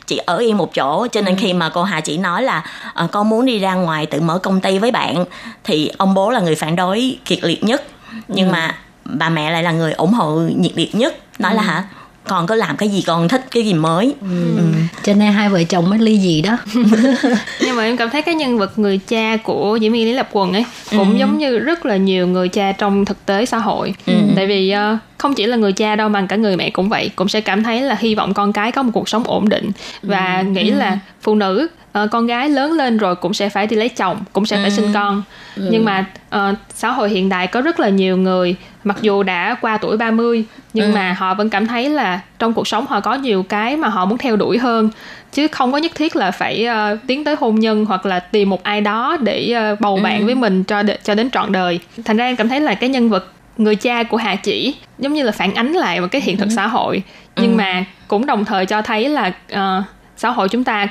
chỉ ở yên một chỗ cho nên uh-huh. khi mà cô Hà chỉ nói là con muốn đi ra ngoài tự mở công ty với bạn thì ông bố là người phản đối kiệt liệt nhất nhưng ừ. mà bà mẹ lại là người ủng hộ nhiệt liệt nhất nói ừ. là hả con có làm cái gì con thích cái gì mới ừ. Ừ. cho nên hai vợ chồng mới ly dị đó nhưng mà em cảm thấy cái nhân vật người cha của diễn viên lý lập quần ấy cũng ừ. giống như rất là nhiều người cha trong thực tế xã hội ừ. tại vì uh, không chỉ là người cha đâu mà cả người mẹ cũng vậy cũng sẽ cảm thấy là hy vọng con cái có một cuộc sống ổn định và ừ. nghĩ là phụ nữ uh, con gái lớn lên rồi cũng sẽ phải đi lấy chồng cũng sẽ ừ. phải sinh con ừ. nhưng mà uh, xã hội hiện đại có rất là nhiều người mặc dù đã qua tuổi 30 nhưng ừ. mà họ vẫn cảm thấy là trong cuộc sống họ có nhiều cái mà họ muốn theo đuổi hơn chứ không có nhất thiết là phải uh, tiến tới hôn nhân hoặc là tìm một ai đó để uh, bầu ừ. bạn với mình cho cho đến trọn đời thành ra em cảm thấy là cái nhân vật người cha của Hạ Chỉ giống như là phản ánh lại một cái hiện thực ừ. xã hội nhưng ừ. mà cũng đồng thời cho thấy là uh, xã hội chúng ta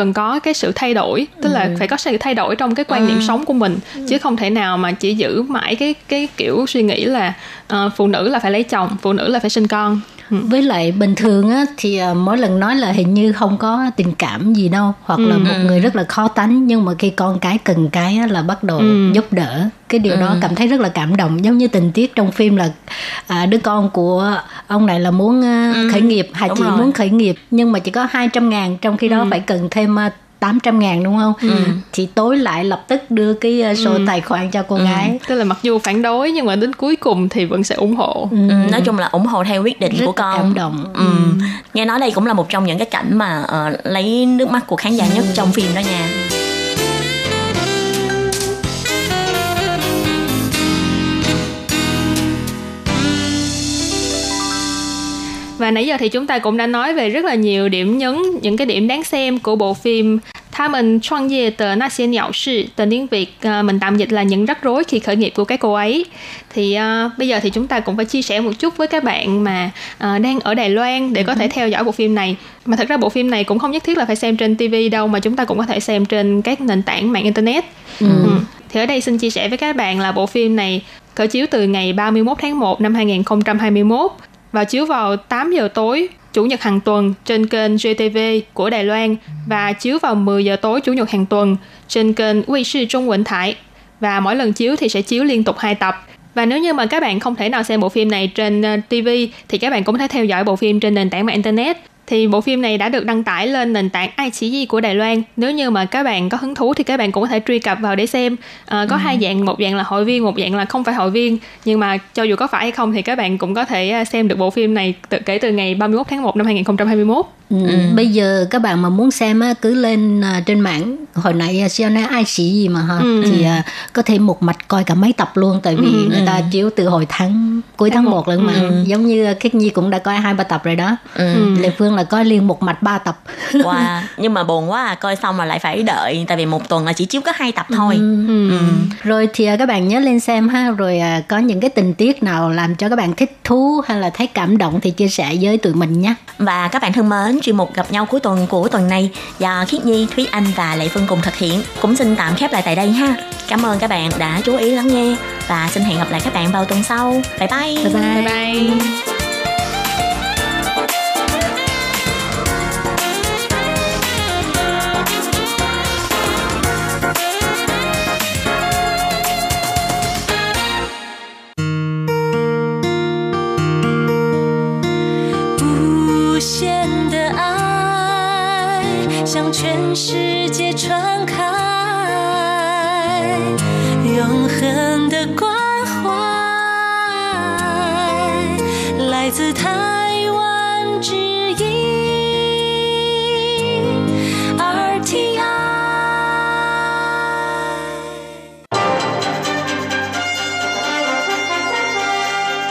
cần có cái sự thay đổi tức là ừ. phải có sự thay đổi trong cái quan niệm ừ. sống của mình ừ. chứ không thể nào mà chỉ giữ mãi cái cái kiểu suy nghĩ là uh, phụ nữ là phải lấy chồng phụ nữ là phải sinh con ừ. với lại bình thường á thì uh, mỗi lần nói là hình như không có tình cảm gì đâu hoặc ừ. là một người rất là khó tánh nhưng mà khi con cái cần cái á, là bắt đầu ừ. giúp đỡ cái điều ừ. đó cảm thấy rất là cảm động giống như tình tiết trong phim là à, đứa con của ông này là muốn uh, ừ. khởi nghiệp hà chị rồi. muốn khởi nghiệp nhưng mà chỉ có 200 ngàn trong khi đó ừ. phải cần thêm uh, 800 ngàn đúng không? Ừ. Thì tối lại lập tức đưa cái uh, số ừ. tài khoản cho cô ừ. gái. Tức là mặc dù phản đối nhưng mà đến cuối cùng thì vẫn sẽ ủng hộ. Ừ. Ừ. Nói chung là ủng hộ theo quyết định Rất của con. Cảm động. Ừ. ừ. Nghe nói đây cũng là một trong những cái cảnh mà uh, lấy nước mắt của khán giả nhất trong phim đó nha. Và nãy giờ thì chúng ta cũng đã nói về rất là nhiều điểm nhấn, những cái điểm đáng xem của bộ phim Tha mình Choang Ye tờ Na Xiên Nhạo Sư, tên tiếng Việt uh, mình tạm dịch là những rắc rối khi khởi nghiệp của cái cô ấy. Thì uh, bây giờ thì chúng ta cũng phải chia sẻ một chút với các bạn mà uh, đang ở Đài Loan để có thể theo dõi bộ phim này. Mà thật ra bộ phim này cũng không nhất thiết là phải xem trên TV đâu mà chúng ta cũng có thể xem trên các nền tảng mạng internet. Ừ. Ừ. Thì ở đây xin chia sẻ với các bạn là bộ phim này khởi chiếu từ ngày 31 tháng 1 năm 2021 và chiếu vào 8 giờ tối, Chủ nhật hàng tuần, trên kênh GTV của Đài Loan và chiếu vào 10 giờ tối Chủ nhật hàng tuần, trên kênh Uy Sư Trung Quỳnh Thải. Và mỗi lần chiếu thì sẽ chiếu liên tục 2 tập. Và nếu như mà các bạn không thể nào xem bộ phim này trên ờ, TV thì các bạn cũng có thể theo dõi bộ phim trên nền tảng mạng Internet thì bộ phim này đã được đăng tải lên nền tảng iQIYI của Đài Loan. Nếu như mà các bạn có hứng thú thì các bạn cũng có thể truy cập vào để xem. À, có ừ. hai dạng, một dạng là hội viên, một dạng là không phải hội viên. Nhưng mà cho dù có phải hay không thì các bạn cũng có thể à, xem được bộ phim này từ, kể từ ngày 31 tháng 1 năm 2021. Ừ. ừ. Bây giờ các bạn mà muốn xem á, cứ lên uh, trên mạng hồi nãy uh, xem ai sĩ gì mà ha ừ. thì uh, có thể một mạch coi cả mấy tập luôn tại vì ừ. người ta chiếu từ hồi tháng cuối tháng, tháng 1 lần mà ừ. giống như Khiết Nhi cũng đã coi hai ba tập rồi đó. Ừ. Lê Phương là coi liền một mạch ba tập. wow, nhưng mà buồn quá à, coi xong mà lại phải đợi tại vì một tuần là chỉ chiếu có hai tập thôi. Ừ. Ừ. Rồi thì các bạn nhớ lên xem ha rồi có những cái tình tiết nào làm cho các bạn thích thú hay là thấy cảm động thì chia sẻ với tụi mình nhé. Và các bạn thân mến, chuyên mục gặp nhau cuối tuần của tuần này do Khiết Nhi, Thúy Anh và Lệ Phương cùng thực hiện cũng xin tạm khép lại tại đây ha. Cảm ơn các bạn đã chú ý lắng nghe và xin hẹn gặp lại các bạn vào tuần sau. Bye bye. Bye bye. bye, bye. 世界传开，永恒的关怀来自台湾之音 RTI。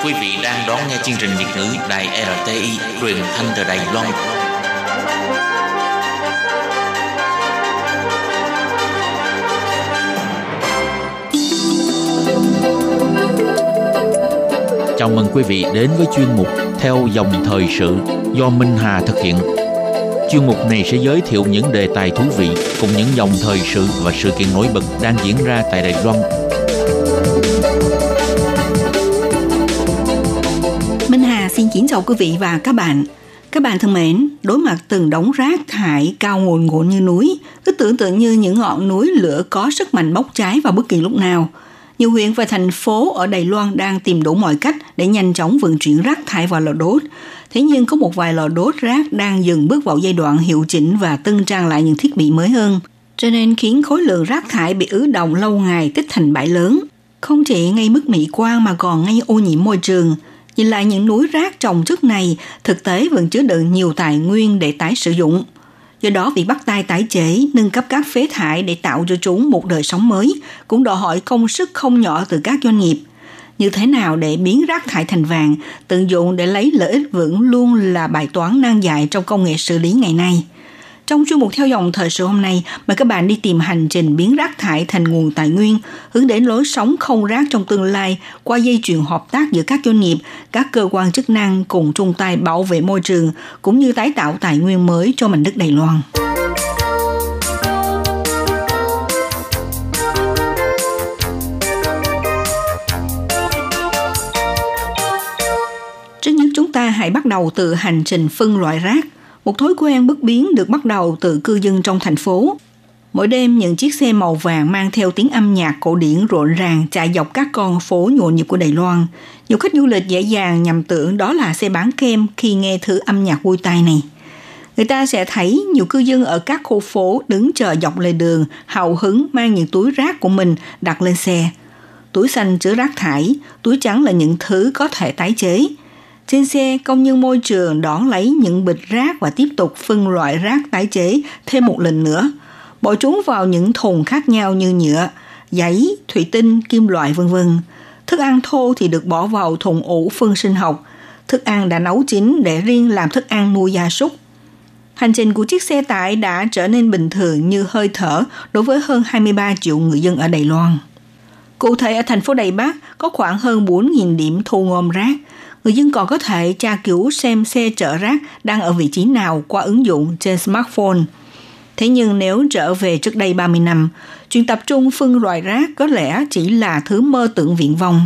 Quý vị đang đón nghe chương trình Việt ngữ Đài RTI truyền thanh từ Đài Loan. Chào mừng quý vị đến với chuyên mục Theo dòng thời sự do Minh Hà thực hiện. Chuyên mục này sẽ giới thiệu những đề tài thú vị cùng những dòng thời sự và sự kiện nổi bật đang diễn ra tại Đài Loan Minh Hà xin kính chào quý vị và các bạn. Các bạn thân mến, đối mặt từng đống rác thải cao ngồn ngộn như núi, cứ tưởng tượng như những ngọn núi lửa có sức mạnh bốc cháy vào bất kỳ lúc nào. Nhiều huyện và thành phố ở Đài Loan đang tìm đủ mọi cách để nhanh chóng vận chuyển rác thải vào lò đốt. Thế nhưng có một vài lò đốt rác đang dừng bước vào giai đoạn hiệu chỉnh và tân trang lại những thiết bị mới hơn. Cho nên khiến khối lượng rác thải bị ứ động lâu ngày tích thành bãi lớn. Không chỉ ngay mức mỹ quan mà còn ngay ô nhiễm môi trường – Nhìn lại những núi rác trồng trước này, thực tế vẫn chứa đựng nhiều tài nguyên để tái sử dụng. Do đó, việc bắt tay tái chế, nâng cấp các phế thải để tạo cho chúng một đời sống mới cũng đòi hỏi công sức không nhỏ từ các doanh nghiệp. Như thế nào để biến rác thải thành vàng, tận dụng để lấy lợi ích vững luôn là bài toán nan giải trong công nghệ xử lý ngày nay – trong chuyên mục theo dòng thời sự hôm nay, mời các bạn đi tìm hành trình biến rác thải thành nguồn tài nguyên, hướng đến lối sống không rác trong tương lai qua dây chuyền hợp tác giữa các doanh nghiệp, các cơ quan chức năng cùng chung tay bảo vệ môi trường cũng như tái tạo tài nguyên mới cho mảnh đất Đài Loan. Trước nhất chúng ta hãy bắt đầu từ hành trình phân loại rác – một thói quen bất biến được bắt đầu từ cư dân trong thành phố. Mỗi đêm những chiếc xe màu vàng mang theo tiếng âm nhạc cổ điển rộn ràng chạy dọc các con phố nhộn nhịp của Đài Loan. Nhiều khách du lịch dễ dàng nhầm tưởng đó là xe bán kem khi nghe thứ âm nhạc vui tai này. Người ta sẽ thấy nhiều cư dân ở các khu phố đứng chờ dọc lề đường, hào hứng mang những túi rác của mình đặt lên xe. Túi xanh chứa rác thải, túi trắng là những thứ có thể tái chế – trên xe, công nhân môi trường đón lấy những bịch rác và tiếp tục phân loại rác tái chế thêm một lần nữa. Bỏ chúng vào những thùng khác nhau như nhựa, giấy, thủy tinh, kim loại vân vân. Thức ăn thô thì được bỏ vào thùng ủ phân sinh học. Thức ăn đã nấu chín để riêng làm thức ăn nuôi gia súc. Hành trình của chiếc xe tải đã trở nên bình thường như hơi thở đối với hơn 23 triệu người dân ở Đài Loan. Cụ thể ở thành phố Đài Bắc có khoảng hơn 4.000 điểm thu gom rác, người dân còn có thể tra cứu xem xe chở rác đang ở vị trí nào qua ứng dụng trên smartphone. Thế nhưng nếu trở về trước đây 30 năm, chuyện tập trung phân loại rác có lẽ chỉ là thứ mơ tưởng viễn vông.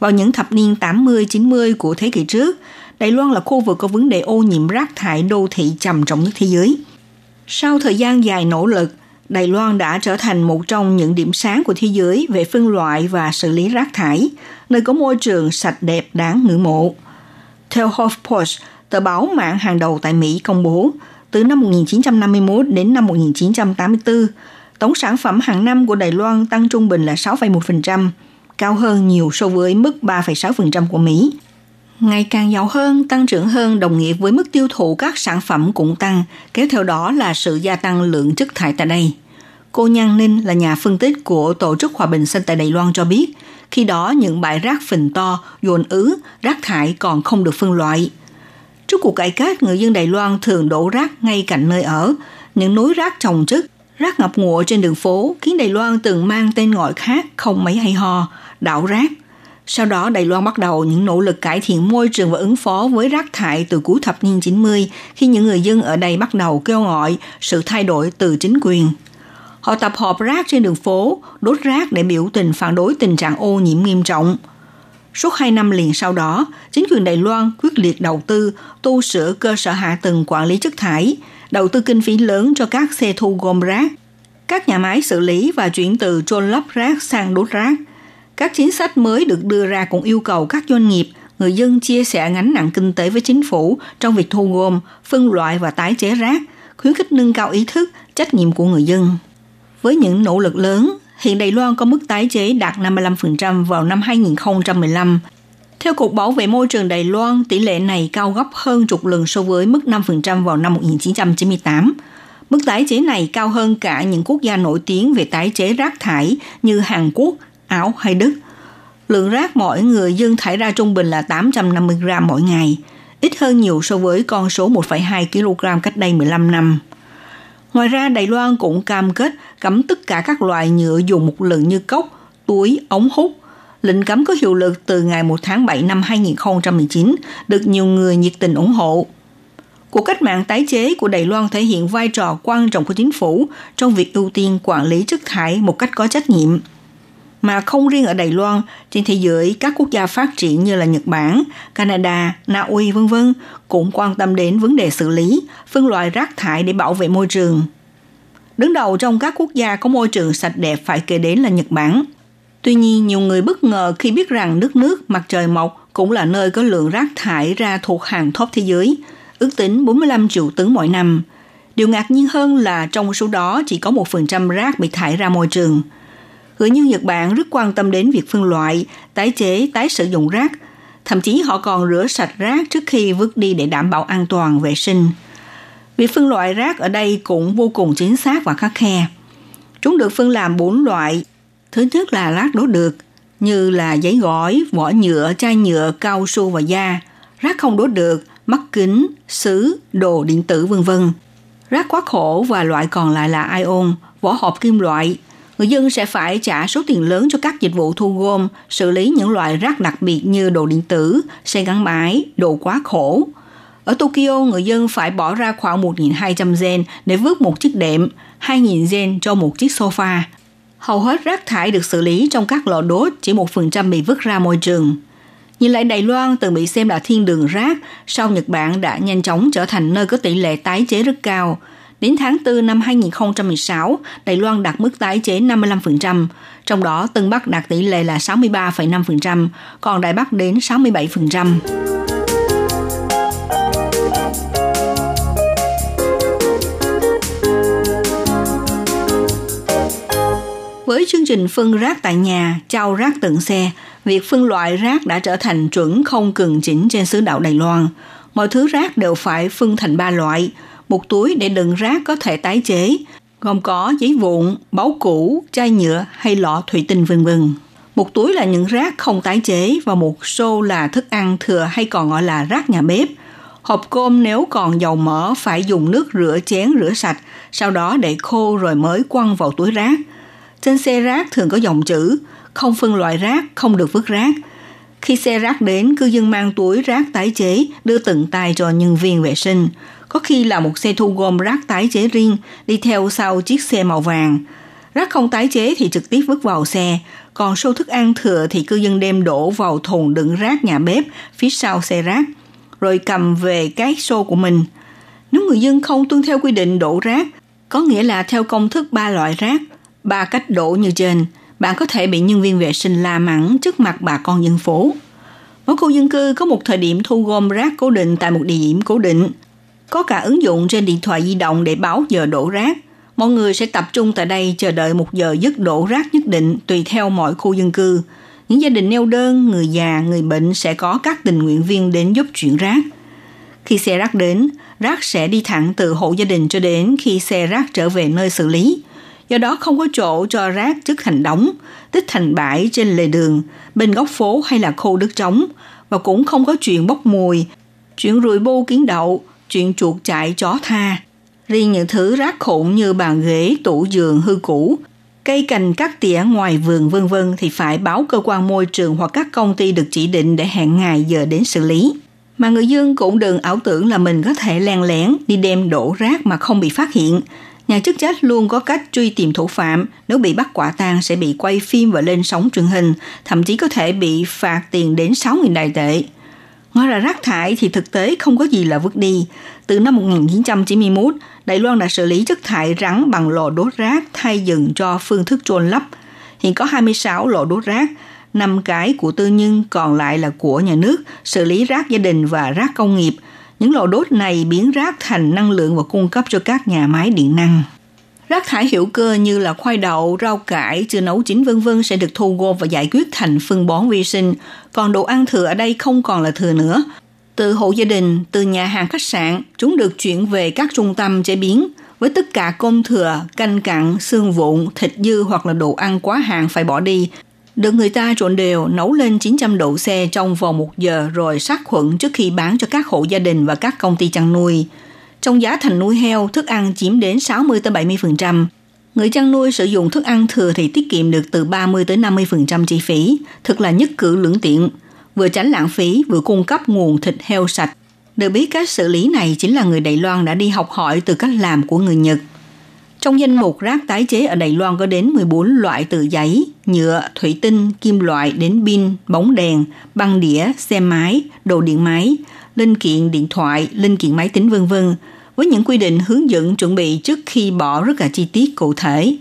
Vào những thập niên 80-90 của thế kỷ trước, Đài Loan là khu vực có vấn đề ô nhiễm rác thải đô thị trầm trọng nhất thế giới. Sau thời gian dài nỗ lực, Đài Loan đã trở thành một trong những điểm sáng của thế giới về phân loại và xử lý rác thải, nơi có môi trường sạch đẹp đáng ngưỡng mộ. Theo HuffPost, tờ báo mạng hàng đầu tại Mỹ công bố, từ năm 1951 đến năm 1984, tổng sản phẩm hàng năm của Đài Loan tăng trung bình là 6,1%, cao hơn nhiều so với mức 3,6% của Mỹ. Ngày càng giàu hơn, tăng trưởng hơn đồng nghĩa với mức tiêu thụ các sản phẩm cũng tăng, kéo theo đó là sự gia tăng lượng chất thải tại đây. Cô Nhan Ninh là nhà phân tích của Tổ chức Hòa bình Xanh tại Đài Loan cho biết, khi đó những bãi rác phình to, dồn ứ, rác thải còn không được phân loại. Trước cuộc cải cách, người dân Đài Loan thường đổ rác ngay cạnh nơi ở, những núi rác trồng chất, rác ngập ngụa trên đường phố khiến Đài Loan từng mang tên gọi khác không mấy hay ho, đảo rác. Sau đó, Đài Loan bắt đầu những nỗ lực cải thiện môi trường và ứng phó với rác thải từ cuối thập niên 90 khi những người dân ở đây bắt đầu kêu gọi sự thay đổi từ chính quyền. Họ tập hợp rác trên đường phố, đốt rác để biểu tình phản đối tình trạng ô nhiễm nghiêm trọng. Suốt hai năm liền sau đó, chính quyền Đài Loan quyết liệt đầu tư, tu sửa cơ sở hạ tầng quản lý chất thải, đầu tư kinh phí lớn cho các xe thu gom rác, các nhà máy xử lý và chuyển từ trôn lấp rác sang đốt rác. Các chính sách mới được đưa ra cũng yêu cầu các doanh nghiệp, người dân chia sẻ gánh nặng kinh tế với chính phủ trong việc thu gom, phân loại và tái chế rác – khuyến khích nâng cao ý thức, trách nhiệm của người dân. Với những nỗ lực lớn, hiện Đài Loan có mức tái chế đạt 55% vào năm 2015. Theo Cục Bảo vệ Môi trường Đài Loan, tỷ lệ này cao gấp hơn chục lần so với mức 5% vào năm 1998. Mức tái chế này cao hơn cả những quốc gia nổi tiếng về tái chế rác thải như Hàn Quốc, Áo hay Đức. Lượng rác mỗi người dân thải ra trung bình là 850 gram mỗi ngày, ít hơn nhiều so với con số 1,2 kg cách đây 15 năm. Ngoài ra, Đài Loan cũng cam kết cấm tất cả các loại nhựa dùng một lần như cốc, túi, ống hút. Lệnh cấm có hiệu lực từ ngày 1 tháng 7 năm 2019, được nhiều người nhiệt tình ủng hộ. Cuộc cách mạng tái chế của Đài Loan thể hiện vai trò quan trọng của chính phủ trong việc ưu tiên quản lý chất thải một cách có trách nhiệm. Mà không riêng ở Đài Loan, trên thế giới các quốc gia phát triển như là Nhật Bản, Canada, Na Uy vân vân cũng quan tâm đến vấn đề xử lý, phân loại rác thải để bảo vệ môi trường. Đứng đầu trong các quốc gia có môi trường sạch đẹp phải kể đến là Nhật Bản. Tuy nhiên, nhiều người bất ngờ khi biết rằng nước nước mặt trời mọc cũng là nơi có lượng rác thải ra thuộc hàng top thế giới – ước tính 45 triệu tấn mỗi năm. Điều ngạc nhiên hơn là trong số đó chỉ có 1% rác bị thải ra môi trường. Cử nhân Nhật Bản rất quan tâm đến việc phân loại, tái chế, tái sử dụng rác. Thậm chí họ còn rửa sạch rác trước khi vứt đi để đảm bảo an toàn vệ sinh. Việc phân loại rác ở đây cũng vô cùng chính xác và khắc khe. Chúng được phân làm 4 loại. Thứ nhất là rác đốt được, như là giấy gói, vỏ nhựa, chai nhựa, cao su và da. Rác không đốt được mắt kính, sứ, đồ điện tử vân vân. Rác quá khổ và loại còn lại là ion, vỏ hộp kim loại. Người dân sẽ phải trả số tiền lớn cho các dịch vụ thu gom, xử lý những loại rác đặc biệt như đồ điện tử, xe gắn máy, đồ quá khổ. Ở Tokyo, người dân phải bỏ ra khoảng 1.200 yen để vứt một chiếc đệm, 2.000 yen cho một chiếc sofa. Hầu hết rác thải được xử lý trong các lò đốt, chỉ 1% bị vứt ra môi trường. Nhìn lại Đài Loan từng bị xem là thiên đường rác, sau Nhật Bản đã nhanh chóng trở thành nơi có tỷ lệ tái chế rất cao. Đến tháng 4 năm 2016, Đài Loan đạt mức tái chế 55%, trong đó Tân Bắc đạt tỷ lệ là 63,5%, còn Đài Bắc đến 67%. Với chương trình phân rác tại nhà, trao rác tận xe, việc phân loại rác đã trở thành chuẩn không cần chỉnh trên xứ đạo Đài Loan. Mọi thứ rác đều phải phân thành ba loại. Một túi để đựng rác có thể tái chế, gồm có giấy vụn, báu cũ, chai nhựa hay lọ thủy tinh vân vân. Một túi là những rác không tái chế và một xô là thức ăn thừa hay còn gọi là rác nhà bếp. Hộp cơm nếu còn dầu mỡ phải dùng nước rửa chén rửa sạch, sau đó để khô rồi mới quăng vào túi rác. Trên xe rác thường có dòng chữ không phân loại rác, không được vứt rác. Khi xe rác đến, cư dân mang túi rác tái chế đưa tận tay cho nhân viên vệ sinh. Có khi là một xe thu gom rác tái chế riêng đi theo sau chiếc xe màu vàng. Rác không tái chế thì trực tiếp vứt vào xe, còn số thức ăn thừa thì cư dân đem đổ vào thùng đựng rác nhà bếp phía sau xe rác, rồi cầm về cái xô của mình. Nếu người dân không tuân theo quy định đổ rác, có nghĩa là theo công thức ba loại rác, ba cách đổ như trên – bạn có thể bị nhân viên vệ sinh la mắng trước mặt bà con dân phố. Mỗi khu dân cư có một thời điểm thu gom rác cố định tại một địa điểm cố định. Có cả ứng dụng trên điện thoại di động để báo giờ đổ rác. Mọi người sẽ tập trung tại đây chờ đợi một giờ dứt đổ rác nhất định tùy theo mọi khu dân cư. Những gia đình neo đơn, người già, người bệnh sẽ có các tình nguyện viên đến giúp chuyển rác. Khi xe rác đến, rác sẽ đi thẳng từ hộ gia đình cho đến khi xe rác trở về nơi xử lý do đó không có chỗ cho rác chất thành đóng tích thành bãi trên lề đường, bên góc phố hay là khu đất trống, và cũng không có chuyện bốc mùi, chuyện rùi bu kiến đậu, chuyện chuột chạy chó tha. Riêng những thứ rác khủng như bàn ghế, tủ giường hư cũ, cây cành cắt tỉa ngoài vườn vân vân thì phải báo cơ quan môi trường hoặc các công ty được chỉ định để hẹn ngày giờ đến xử lý. Mà người dân cũng đừng ảo tưởng là mình có thể len lén đi đem đổ rác mà không bị phát hiện nhà chức trách luôn có cách truy tìm thủ phạm, nếu bị bắt quả tang sẽ bị quay phim và lên sóng truyền hình, thậm chí có thể bị phạt tiền đến 6.000 đài tệ. Ngoài ra rác thải thì thực tế không có gì là vứt đi. Từ năm 1991, Đài Loan đã xử lý chất thải rắn bằng lò đốt rác thay dựng cho phương thức trôn lấp. Hiện có 26 lò đốt rác, 5 cái của tư nhân còn lại là của nhà nước, xử lý rác gia đình và rác công nghiệp – Những lò đốt này biến rác thành năng lượng và cung cấp cho các nhà máy điện năng. Rác thải hữu cơ như là khoai đậu, rau cải, chưa nấu chín vân vân sẽ được thu gom và giải quyết thành phân bón vi sinh. Còn đồ ăn thừa ở đây không còn là thừa nữa. Từ hộ gia đình, từ nhà hàng khách sạn, chúng được chuyển về các trung tâm chế biến. Với tất cả cơm thừa, canh cặn, xương vụn, thịt dư hoặc là đồ ăn quá hạn phải bỏ đi, được người ta trộn đều nấu lên 900 độ C trong vòng một giờ rồi sát khuẩn trước khi bán cho các hộ gia đình và các công ty chăn nuôi. Trong giá thành nuôi heo, thức ăn chiếm đến 60-70%. Người chăn nuôi sử dụng thức ăn thừa thì tiết kiệm được từ 30-50% chi phí, thật là nhất cử lưỡng tiện. Vừa tránh lãng phí, vừa cung cấp nguồn thịt heo sạch. Được biết cách xử lý này chính là người Đài Loan đã đi học hỏi từ cách làm của người Nhật. Trong danh mục rác tái chế ở Đài Loan có đến 14 loại từ giấy, nhựa, thủy tinh, kim loại đến pin, bóng đèn, băng đĩa, xe máy, đồ điện máy, linh kiện điện thoại, linh kiện máy tính vân vân với những quy định hướng dẫn chuẩn bị trước khi bỏ rất là chi tiết cụ thể.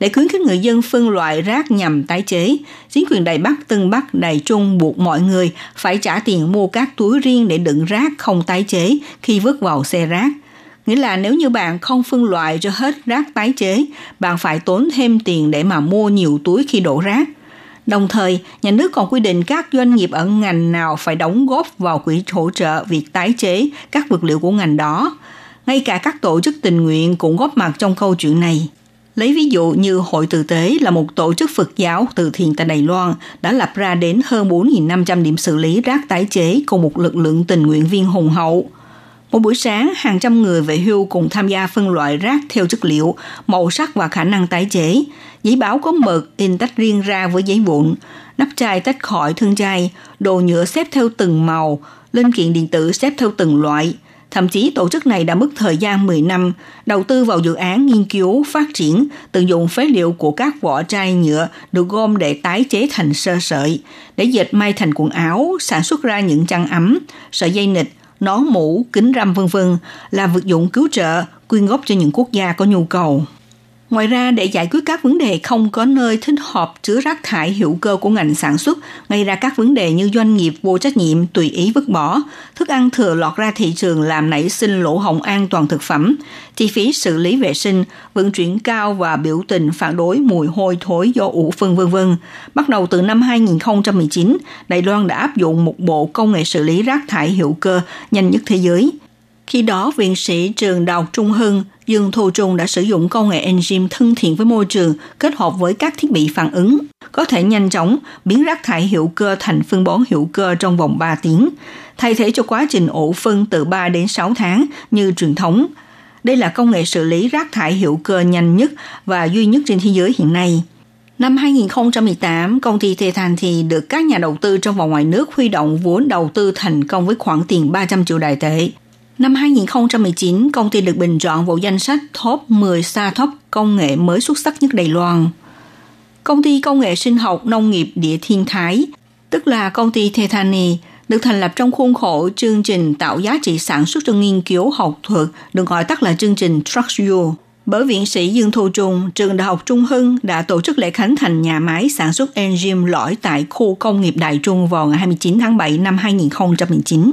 Để khuyến khích người dân phân loại rác nhằm tái chế, chính quyền Đài Bắc, Tân Bắc, Đài Trung buộc mọi người phải trả tiền mua các túi riêng để đựng rác không tái chế khi vứt vào xe rác. Nghĩa là nếu như bạn không phân loại cho hết rác tái chế, bạn phải tốn thêm tiền để mà mua nhiều túi khi đổ rác. Đồng thời, nhà nước còn quy định các doanh nghiệp ở ngành nào phải đóng góp vào quỹ hỗ trợ việc tái chế các vật liệu của ngành đó. Ngay cả các tổ chức tình nguyện cũng góp mặt trong câu chuyện này. Lấy ví dụ như Hội Tử Tế là một tổ chức Phật giáo từ thiện tại Đài Loan đã lập ra đến hơn 4.500 điểm xử lý rác tái chế cùng một lực lượng tình nguyện viên hùng hậu. Một buổi sáng, hàng trăm người về hưu cùng tham gia phân loại rác theo chất liệu, màu sắc và khả năng tái chế. Giấy báo có mực in tách riêng ra với giấy vụn, nắp chai tách khỏi thân chai, đồ nhựa xếp theo từng màu, linh kiện điện tử xếp theo từng loại. Thậm chí tổ chức này đã mất thời gian 10 năm đầu tư vào dự án nghiên cứu, phát triển, tận dụng phế liệu của các vỏ chai nhựa được gom để tái chế thành sơ sợi, để dệt may thành quần áo, sản xuất ra những chăn ấm, sợi dây nịch, nón mũ, kính râm vân vân là vật dụng cứu trợ, quyên góp cho những quốc gia có nhu cầu. Ngoài ra, để giải quyết các vấn đề không có nơi thích hợp chứa rác thải hữu cơ của ngành sản xuất, gây ra các vấn đề như doanh nghiệp vô trách nhiệm tùy ý vứt bỏ, thức ăn thừa lọt ra thị trường làm nảy sinh lỗ hổng an toàn thực phẩm, chi phí xử lý vệ sinh, vận chuyển cao và biểu tình phản đối mùi hôi thối do ủ phân vân vân. Bắt đầu từ năm 2019, Đài Loan đã áp dụng một bộ công nghệ xử lý rác thải hữu cơ nhanh nhất thế giới. Khi đó, viện sĩ trường Đại học Trung Hưng Dương Thu Trung đã sử dụng công nghệ enzyme thân thiện với môi trường kết hợp với các thiết bị phản ứng, có thể nhanh chóng biến rác thải hữu cơ thành phân bón hữu cơ trong vòng 3 tiếng, thay thế cho quá trình ủ phân từ 3 đến 6 tháng như truyền thống. Đây là công nghệ xử lý rác thải hữu cơ nhanh nhất và duy nhất trên thế giới hiện nay. Năm 2018, công ty Thê Thành thì được các nhà đầu tư trong và ngoài nước huy động vốn đầu tư thành công với khoản tiền 300 triệu đại tệ. Năm 2019, công ty được bình chọn vào danh sách top 10 startup công nghệ mới xuất sắc nhất Đài Loan. Công ty công nghệ sinh học nông nghiệp địa thiên thái, tức là công ty Tethani, được thành lập trong khuôn khổ chương trình tạo giá trị sản xuất cho nghiên cứu học thuật, được gọi tắt là chương trình Trust You. Bởi viện sĩ Dương Thu Trung, trường Đại học Trung Hưng đã tổ chức lễ khánh thành nhà máy sản xuất enzyme lõi tại khu công nghiệp Đại Trung vào ngày 29 tháng 7 năm 2019.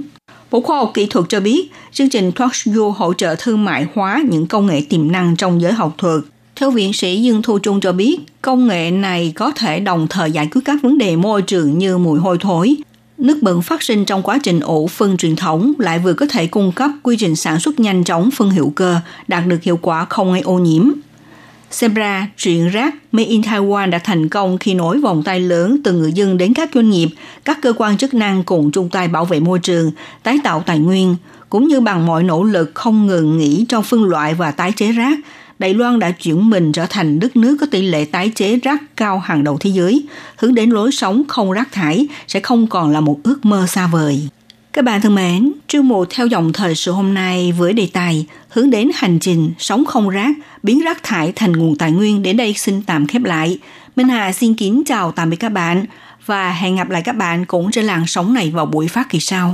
Bộ Khoa học Kỹ thuật cho biết, chương trình TalkShow hỗ trợ thương mại hóa những công nghệ tiềm năng trong giới học thuật. Theo viện sĩ Dương Thu Trung cho biết, công nghệ này có thể đồng thời giải quyết các vấn đề môi trường như mùi hôi thối, nước bẩn phát sinh trong quá trình ủ phân truyền thống lại vừa có thể cung cấp quy trình sản xuất nhanh chóng phân hữu cơ, đạt được hiệu quả không gây ô nhiễm. Xem ra, chuyện rác Made in Taiwan đã thành công khi nối vòng tay lớn từ người dân đến các doanh nghiệp, các cơ quan chức năng cùng chung tay bảo vệ môi trường, tái tạo tài nguyên, cũng như bằng mọi nỗ lực không ngừng nghỉ trong phân loại và tái chế rác, Đài Loan đã chuyển mình trở thành đất nước có tỷ lệ tái chế rác cao hàng đầu thế giới, hướng đến lối sống không rác thải sẽ không còn là một ước mơ xa vời. Các bạn thân mến, chương mục theo dòng thời sự hôm nay với đề tài hướng đến hành trình sống không rác, biến rác thải thành nguồn tài nguyên đến đây xin tạm khép lại. Minh Hà xin kính chào tạm biệt các bạn và hẹn gặp lại các bạn cũng trên làn sóng này vào buổi phát kỳ sau.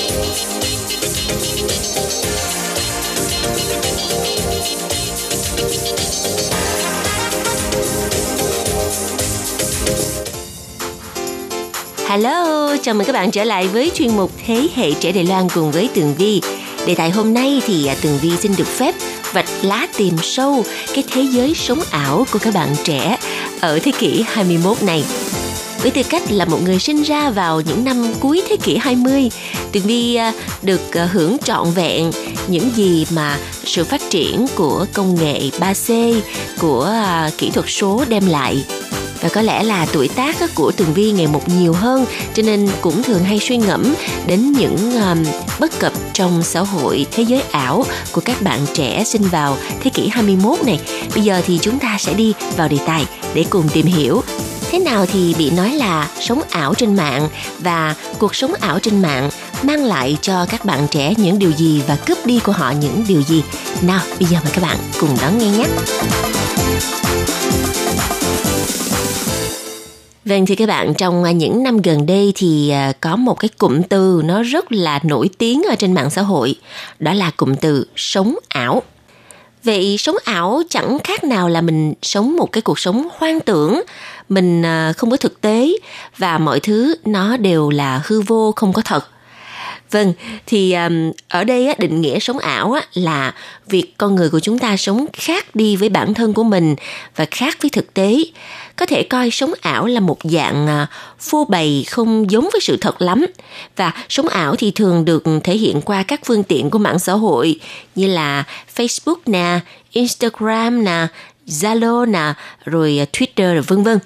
Hello, chào mừng các bạn trở lại với chuyên mục Thế hệ trẻ Đài Loan cùng với Tường Vi. Đề tài hôm nay thì à, Tường Vi xin được phép vạch lá tìm sâu cái thế giới sống ảo của các bạn trẻ ở thế kỷ 21 này. Với tư cách là một người sinh ra vào những năm cuối thế kỷ 20, Tường Vi à, được à, hưởng trọn vẹn những gì mà sự phát triển của công nghệ 3C, của kỹ thuật số đem lại và có lẽ là tuổi tác của Tường Vi ngày một nhiều hơn cho nên cũng thường hay suy ngẫm đến những um, bất cập trong xã hội thế giới ảo của các bạn trẻ sinh vào thế kỷ 21 này. Bây giờ thì chúng ta sẽ đi vào đề tài để cùng tìm hiểu. Thế nào thì bị nói là sống ảo trên mạng và cuộc sống ảo trên mạng mang lại cho các bạn trẻ những điều gì và cướp đi của họ những điều gì? Nào bây giờ mời các bạn cùng đón nghe nhé. Vâng thì các bạn, trong à, những năm gần đây thì à, có một cái cụm từ nó rất là nổi tiếng ở trên mạng xã hội, đó là cụm từ sống ảo. Vậy sống ảo chẳng khác nào là mình sống một cái cuộc sống hoang tưởng, mình à, không có thực tế và mọi thứ nó đều là hư vô không có thật. Vâng, thì um, ở đây á, định nghĩa sống ảo á, là việc con người của chúng ta sống khác đi với bản thân của mình và khác với thực tế. Có thể coi sống ảo là một dạng uh, phô bày không giống với sự thật lắm. Và sống ảo thì thường được thể hiện qua các phương tiện của mạng xã hội như là Facebook nè, Instagram nè, Zalo nè, rồi ờ, Twitter rồi vân vân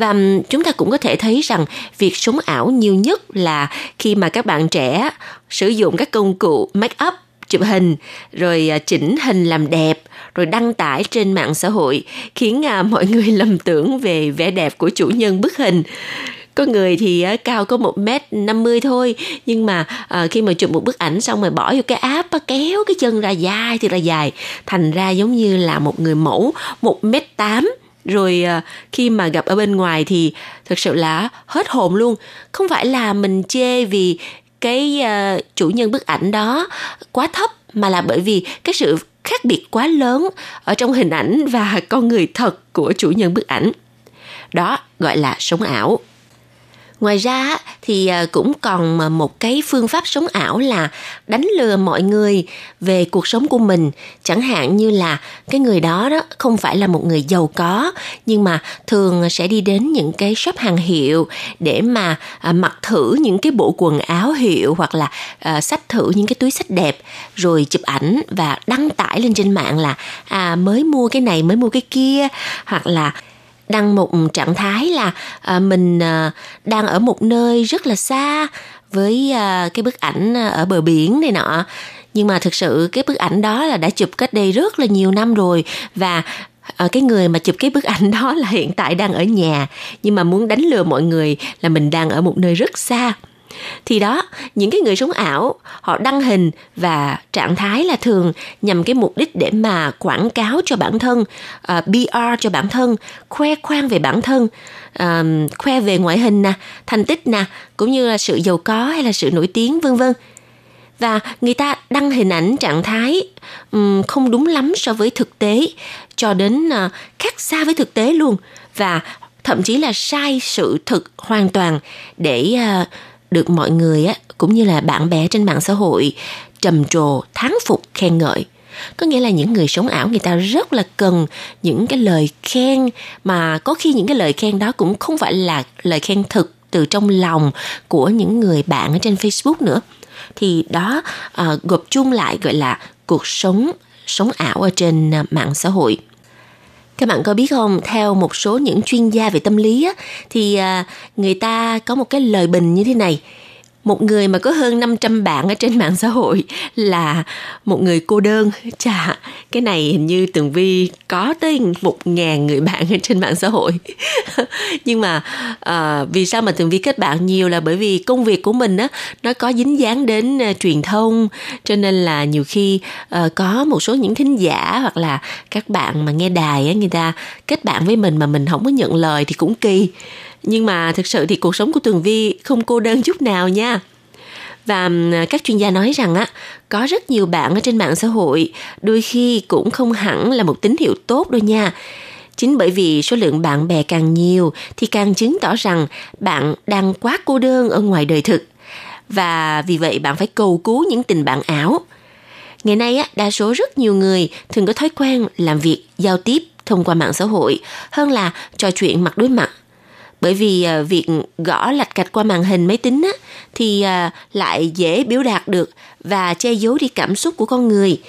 và chúng ta cũng có thể thấy rằng việc sống ảo nhiều nhất là khi mà các bạn trẻ sử dụng các công cụ make up chụp hình rồi à, chỉnh hình làm đẹp rồi đăng tải trên mạng xã hội khiến à, mọi người lầm tưởng về vẻ đẹp của chủ nhân bức hình. Có người thì à, cao có một mét năm mươi thôi nhưng mà à, khi mà chụp một bức ảnh xong rồi bỏ vô cái app kéo cái chân ra dài thì là dài. Thành ra giống như là một người mẫu một mét tám rồi à, khi mà gặp ở bên ngoài thì thực sự là hết hồn luôn. Không phải là mình chê vì cái uh, chủ nhân bức ảnh đó quá thấp mà là bởi vì cái sự khác biệt quá lớn ở trong hình ảnh và con người thật của chủ nhân bức ảnh. Đó gọi là sống ảo ngoài ra thì à, cũng còn à, một cái phương pháp sống ảo là đánh lừa mọi người về cuộc sống của mình. Chẳng hạn như là cái người đó đó không phải là một người giàu có, nhưng mà thường sẽ đi đến những cái shop hàng hiệu để mà à, mặc thử những cái bộ quần áo hiệu hoặc là sách xách thử những cái túi sách đẹp, rồi chụp ảnh và đăng tải lên trên mạng là à mới mua cái này, mới mua cái kia. Hoặc là đăng một trạng thái là à, mình à, đang ở một nơi rất là xa với à, cái bức ảnh à, ở bờ biển này nọ. Nhưng mà thực sự cái bức ảnh đó là đã chụp cách đây rất là nhiều năm rồi và à, cái người mà chụp cái bức ảnh đó là hiện tại đang ở nhà. Nhưng mà muốn đánh lừa mọi người là mình đang ở một nơi rất xa thì đó những cái người sống ảo họ đăng hình và trạng thái là thường nhằm cái mục đích để mà quảng cáo cho bản thân ờ, uh, PR cho bản thân khoe khoang về bản thân uh, khoe về ngoại hình nè thành tích nè cũng như là sự giàu có hay là sự nổi tiếng vân vân. Và người ta đăng hình ảnh trạng thái um, không đúng lắm so với thực tế cho đến uh, khác xa với thực tế luôn và thậm chí là sai sự thực hoàn toàn để uh, được mọi người á cũng như là bạn bè trên mạng xã hội trầm trồ thán phục khen ngợi. Có nghĩa là những người sống ảo người ta rất là cần những cái lời khen mà có khi những cái lời khen đó cũng không phải là lời khen thực từ trong lòng của những người bạn ở trên Facebook nữa. Thì đó uh, gộp chung lại gọi là cuộc sống sống ảo ở trên à, mạng xã hội các bạn có biết không theo một số những chuyên gia về tâm lý á, thì à, người ta có một cái lời bình như thế này một người mà có hơn 500 bạn ở trên mạng xã hội là một người cô đơn. Chà, cái này hình như Tường Vi có tới một ngàn người bạn trên mạng xã hội. Nhưng mà à, vì sao mà Tường Vi kết bạn nhiều là bởi vì công việc của mình á nó có dính dáng đến uh, truyền thông cho nên là nhiều khi uh, có một số những thính giả hoặc là các bạn mà nghe đài á người ta kết bạn với mình mà mình không có nhận lời thì cũng kỳ nhưng mà thực sự thì cuộc sống của Tường Vi không cô đơn chút nào nha. Và các chuyên gia nói rằng á, có rất nhiều bạn ở trên mạng xã hội đôi khi cũng không hẳn là một tín hiệu tốt đâu nha. Chính bởi vì số lượng bạn bè càng nhiều thì càng chứng tỏ rằng bạn đang quá cô đơn ở ngoài đời thực. Và vì vậy bạn phải cầu cứu những tình bạn ảo. Ngày nay á, đa số rất nhiều người thường có thói quen làm việc giao tiếp thông qua mạng xã hội hơn là trò chuyện mặt đối mặt bởi vì à, việc gõ lạch cạch qua màn hình máy tính á, thì à, lại dễ biểu đạt được và che giấu đi cảm xúc của con người.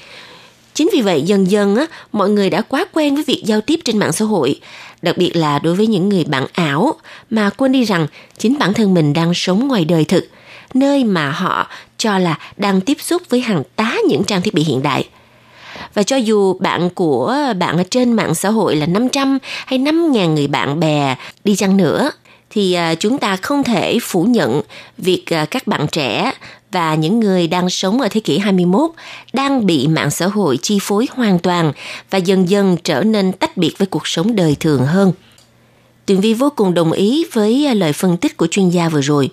Chính vì vậy dần dần á, mọi người đã quá quen với việc giao tiếp trên mạng xã hội, đặc biệt là đối với những người bạn ảo mà quên đi rằng chính bản thân mình đang sống ngoài đời thực, nơi mà họ cho là đang tiếp xúc với hàng tá những trang thiết bị hiện đại. Và cho dù bạn của bạn ở trên mạng xã hội là 500 hay 5.000 người bạn bè đi chăng nữa, thì à, chúng ta không thể phủ nhận việc à, các bạn trẻ và những người đang sống ở thế kỷ 21 đang bị mạng xã hội chi phối hoàn toàn và dần dần trở nên tách biệt với cuộc sống đời thường hơn. Tường Vi vô cùng đồng ý với lời phân tích của chuyên gia vừa rồi.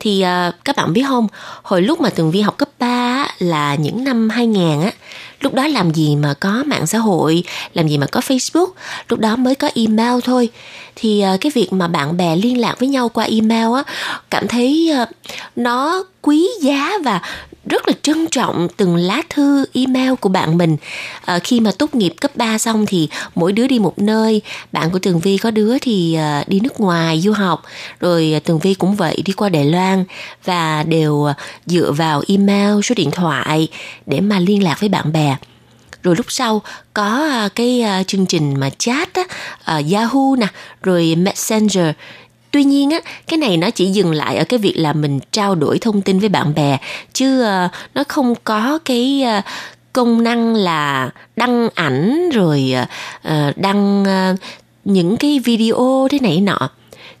Thì à, các bạn biết không, hồi lúc mà Tường Vi học cấp 3 á, là những năm 2000 á, lúc đó làm gì mà có mạng xã hội làm gì mà có facebook lúc đó mới có email thôi. Thì ờ, cái việc mà bạn bè liên lạc với nhau qua email á cảm thấy ờ, nó quý giá và rất là trân trọng từng lá thư email của bạn mình. À, khi mà tốt nghiệp cấp 3 xong thì mỗi đứa đi một nơi. Bạn của tường vi có đứa thì à, đi nước ngoài du học rồi ờ, tường vi cũng vậy đi qua đài loan và đều dựa vào email số điện thoại để mà liên lạc với bạn bè. Rồi lúc sau có cái chương trình mà chat á, Yahoo nè rồi Messenger tuy nhiên á cái này nó chỉ dừng lại ở cái việc là mình trao đổi thông tin với bạn bè chứ uh, nó không có cái uh, công năng là đăng ảnh rồi uh, đăng uh, những cái video thế này nọ.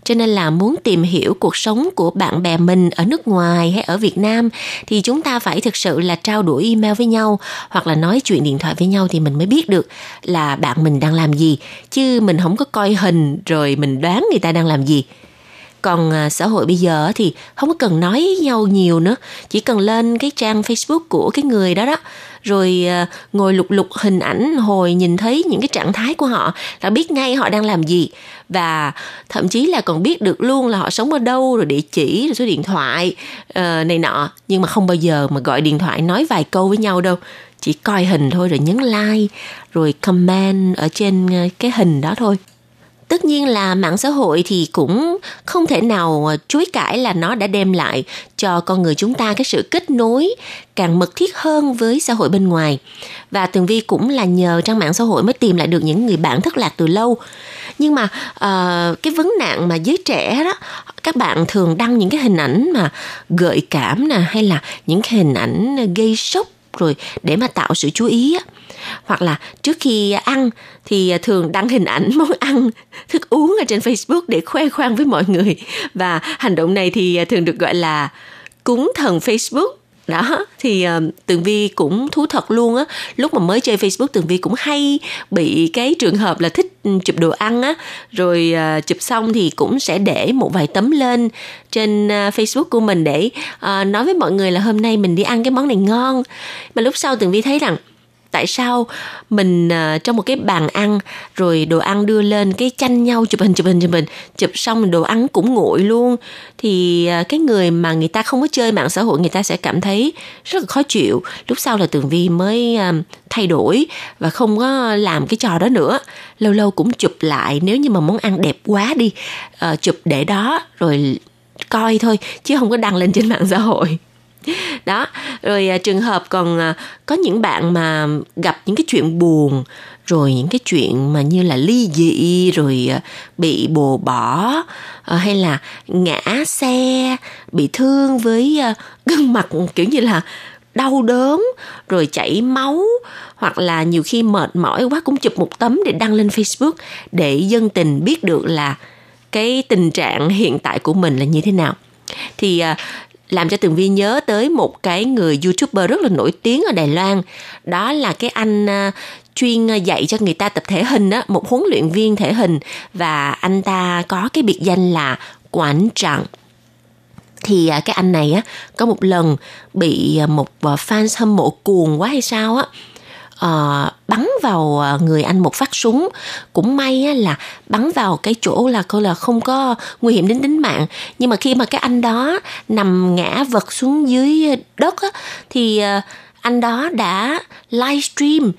Cho nên là muốn tìm hiểu cuộc sống của bạn bè mình ở nước ngoài hay ở Việt Nam thì chúng ta phải thực sự là trao đổi email với nhau hoặc là nói chuyện điện thoại với nhau thì mình mới biết được là bạn mình đang làm gì. Chứ mình không có coi hình rồi mình đoán người ta đang làm gì còn à, xã hội bây giờ thì không có cần nói nhau nhiều nữa. Chỉ cần lên cái trang facebook của cái người đó đó rồi à, ngồi lục lục hình ảnh hồi nhìn thấy những cái trạng thái của họ là biết ngay họ đang làm gì. Và thậm chí là còn biết được luôn là họ sống ở đâu rồi địa chỉ rồi số điện thoại uh, này nọ. Nhưng mà không bao giờ mà gọi điện thoại nói vài câu với nhau đâu. Chỉ coi hình thôi rồi nhấn like rồi comment ở trên ờ, cái hình đó thôi tất nhiên là mạng xã hội thì cũng không thể nào ờ, chối cãi là nó đã đem lại cho con người chúng ta cái sự kết nối càng mật thiết hơn với xã hội bên ngoài. Và tường vi cũng là nhờ trang mạng xã hội mới tìm lại được những người bạn thất lạc từ lâu. Nhưng mà uh, cái vấn nạn mà giới trẻ đó các bạn thường đăng những cái hình ảnh mà gợi cảm nè hay là những cái hình ảnh ờ, gây sốc rồi để mà tạo sự chú ý á. Hoặc là trước khi ăn thì à, thường đăng hình ảnh món ăn, thức uống ở trên Facebook để khoe khoang với mọi người. Và hành động này thì à, thường được gọi là cúng thần Facebook đó thì uh, tường vi cũng thú thật luôn á. Lúc mà mới chơi facebook tường vi cũng hay bị cái trường hợp là thích ừ, chụp đồ ăn á. Rồi uh, chụp xong thì cũng sẽ để một vài tấm lên trên uh, facebook của mình để uh, nói với mọi người là hôm nay mình đi ăn cái món này ngon. Mà lúc sau tường vi thấy rằng tại sao mình uh, trong một cái bàn ăn rồi đồ ăn đưa lên cái tranh nhau chụp hình chụp hình chụp hình chụp xong đồ ăn cũng nguội luôn. Thì uh, cái người mà người ta không có chơi mạng xã hội người ta sẽ cảm thấy rất là khó chịu. Lúc sau là tường vi mới uh, thay đổi và không có làm cái trò đó nữa. Lâu lâu cũng chụp lại nếu như mà món ăn đẹp quá đi uh, chụp để đó rồi coi thôi chứ không có đăng lên trên mạng xã hội đó rồi à, trường hợp còn à, có những bạn mà gặp những cái chuyện buồn rồi những cái chuyện mà như là ly dị rồi à, bị bồ bỏ à, hay là ngã xe bị thương với à, gương mặt kiểu như là đau đớn rồi chảy máu hoặc là nhiều khi mệt mỏi quá cũng chụp một tấm để đăng lên Facebook để dân tình biết được là cái tình trạng hiện tại của mình là như thế nào. Thì à, làm cho tường vi nhớ tới một cái người youtuber rất là nổi tiếng ở đài loan. Đó là cái anh à, chuyên dạy cho người ta tập thể hình á, một huấn luyện viên thể hình. Và anh ta có cái biệt danh là quản trạng. Thì à, cái anh này á, có một lần bị à, một fans hâm mộ cuồng quá hay sao á uh, bắn vào ờ, người anh một phát súng. Cũng may á, là bắn vào cái chỗ là coi là không có nguy hiểm đến tính mạng. Nhưng mà khi mà cái anh đó nằm ngã vật xuống dưới đất á, thì uh, anh đó đã livestream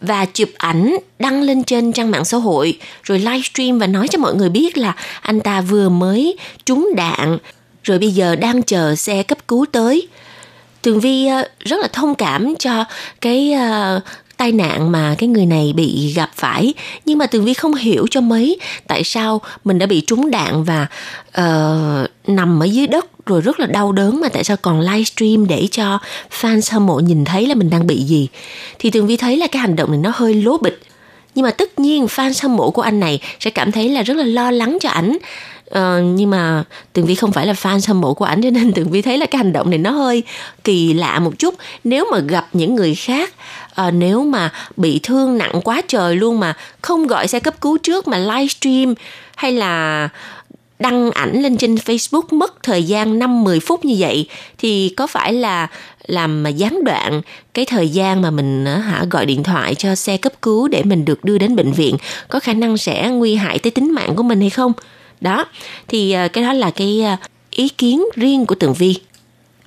và chụp ảnh đăng lên trên trang mạng xã hội. Rồi livestream và nói cho mọi người biết là anh ta vừa mới trúng đạn rồi bây giờ đang chờ xe cấp cứu tới tường vi ờ, rất là thông cảm cho cái ờ, tai nạn mà cái người này bị gặp phải. Nhưng mà tường vi không hiểu cho mấy tại sao mình đã bị trúng đạn và uh, nằm ở dưới đất rồi rất là đau đớn mà tại sao còn livestream để cho fans hâm mộ nhìn thấy là mình đang bị gì. Thì tường vi thấy là cái hành động này nó hơi lố bịch. Nhưng mà tất nhiên fan hâm mộ của anh này sẽ cảm thấy là rất là lo lắng cho ảnh. Uh, nhưng mà tường vi không phải là fan hâm mộ của ảnh cho nên tường vi thấy là cái hành động này nó hơi kỳ lạ một chút nếu mà gặp những người khác uh, nếu mà bị thương nặng quá trời luôn mà không gọi xe cấp cứu trước mà livestream hay là đăng ảnh lên trên Facebook mất thời gian 5-10 phút như vậy thì có phải là làm mà gián đoạn cái thời gian mà mình ờ, hả gọi điện thoại cho xe cấp cứu để mình được đưa đến bệnh viện có khả năng sẽ nguy hại tới tính mạng của mình hay không? Đó, thì ờ, cái đó là cái ờ, ý kiến riêng của Tường Vi.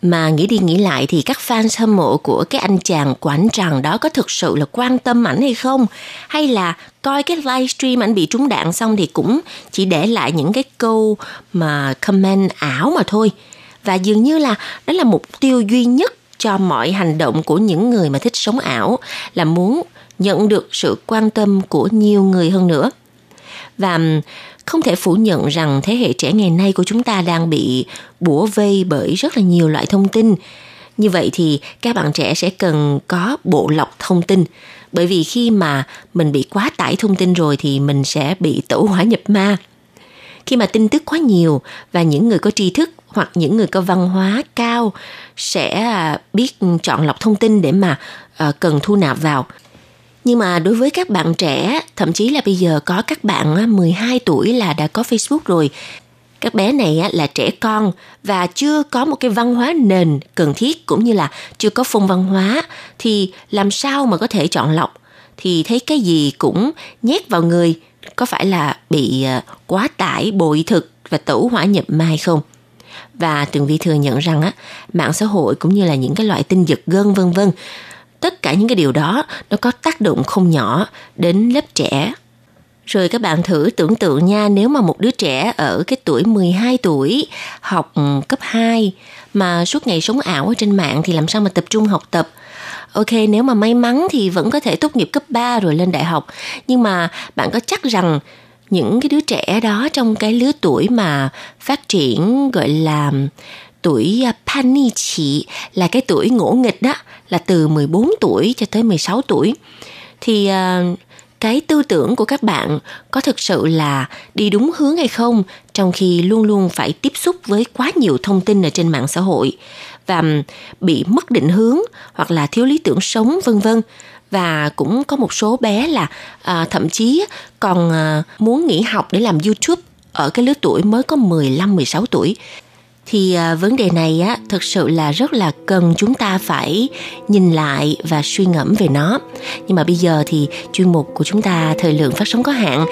Mà nghĩ đi nghĩ lại thì các fan hâm mộ của cái anh chàng quản tràng đó có thực sự là quan tâm ảnh hay không? Hay là coi cái livestream ảnh bị trúng đạn xong thì cũng chỉ để lại những cái câu mà comment ảo mà thôi? Và dường như là đó là mục tiêu duy nhất cho mọi hành động của những người mà thích sống ảo là muốn nhận được sự quan tâm của nhiều người hơn nữa. Và không thể phủ nhận rằng thế hệ trẻ ngày nay của chúng ta đang bị bủa vây bởi rất là nhiều loại thông tin. Như vậy thì các bạn trẻ sẽ cần có bộ lọc thông tin. Bởi vì khi mà mình bị quá tải thông tin rồi thì mình sẽ bị tẩu hỏa nhập ma. Khi mà tin tức quá nhiều và những người có tri thức hoặc những người có văn hóa cao sẽ biết chọn lọc thông tin để mà ờ, cần thu nạp vào nhưng mà đối với các bạn trẻ, thậm chí là bây giờ có các bạn 12 tuổi là đã có Facebook rồi. Các bé này là trẻ con và chưa có một cái văn hóa nền cần thiết cũng như là chưa có phong văn hóa thì làm sao mà có thể chọn lọc thì thấy cái gì cũng nhét vào người có phải là bị ờ, quá tải bội thực và tẩu hỏa nhập mai không? Và Tường Vi thừa nhận rằng á, mạng xã hội cũng như là những cái loại tin giật gân vân vân tất cả những cái điều đó nó có tác động không nhỏ đến lớp trẻ rồi các bạn thử tưởng tượng nha, nếu mà một đứa trẻ ở cái tuổi 12 tuổi học ừ, cấp 2 mà suốt ngày sống ảo ở trên mạng thì làm sao mà tập trung học tập? Ok, nếu mà may mắn thì vẫn có thể tốt nghiệp cấp 3 rồi lên đại học. Nhưng mà bạn có chắc rằng những cái đứa trẻ đó trong cái lứa tuổi mà phát triển gọi là tuổi à, Panichi pani là cái tuổi ngỗ nghịch đó là từ 14 tuổi cho tới 16 tuổi. Thì uh, cái tư tưởng của các bạn có thực sự là đi đúng hướng hay không trong khi luôn luôn phải tiếp xúc với quá nhiều thông tin ở trên mạng xã hội và bị mất định hướng hoặc là thiếu lý tưởng sống vân vân. Và cũng có một số bé là à, thậm chí còn à, muốn nghỉ học để làm YouTube ở cái lứa tuổi mới có 15 16 tuổi thì à, vấn đề này á thực sự là rất là cần chúng ta phải nhìn lại và suy ngẫm về nó. Nhưng mà bây giờ thì chuyên mục của chúng ta thời lượng phát sóng có hạn.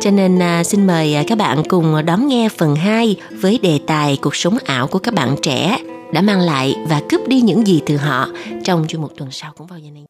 Cho nên à, xin mời à, các bạn cùng đón nghe phần 2 với đề tài cuộc sống ảo của các bạn trẻ đã mang lại và cướp đi những gì từ họ trong chuyên mục tuần sau cũng vào giờ này.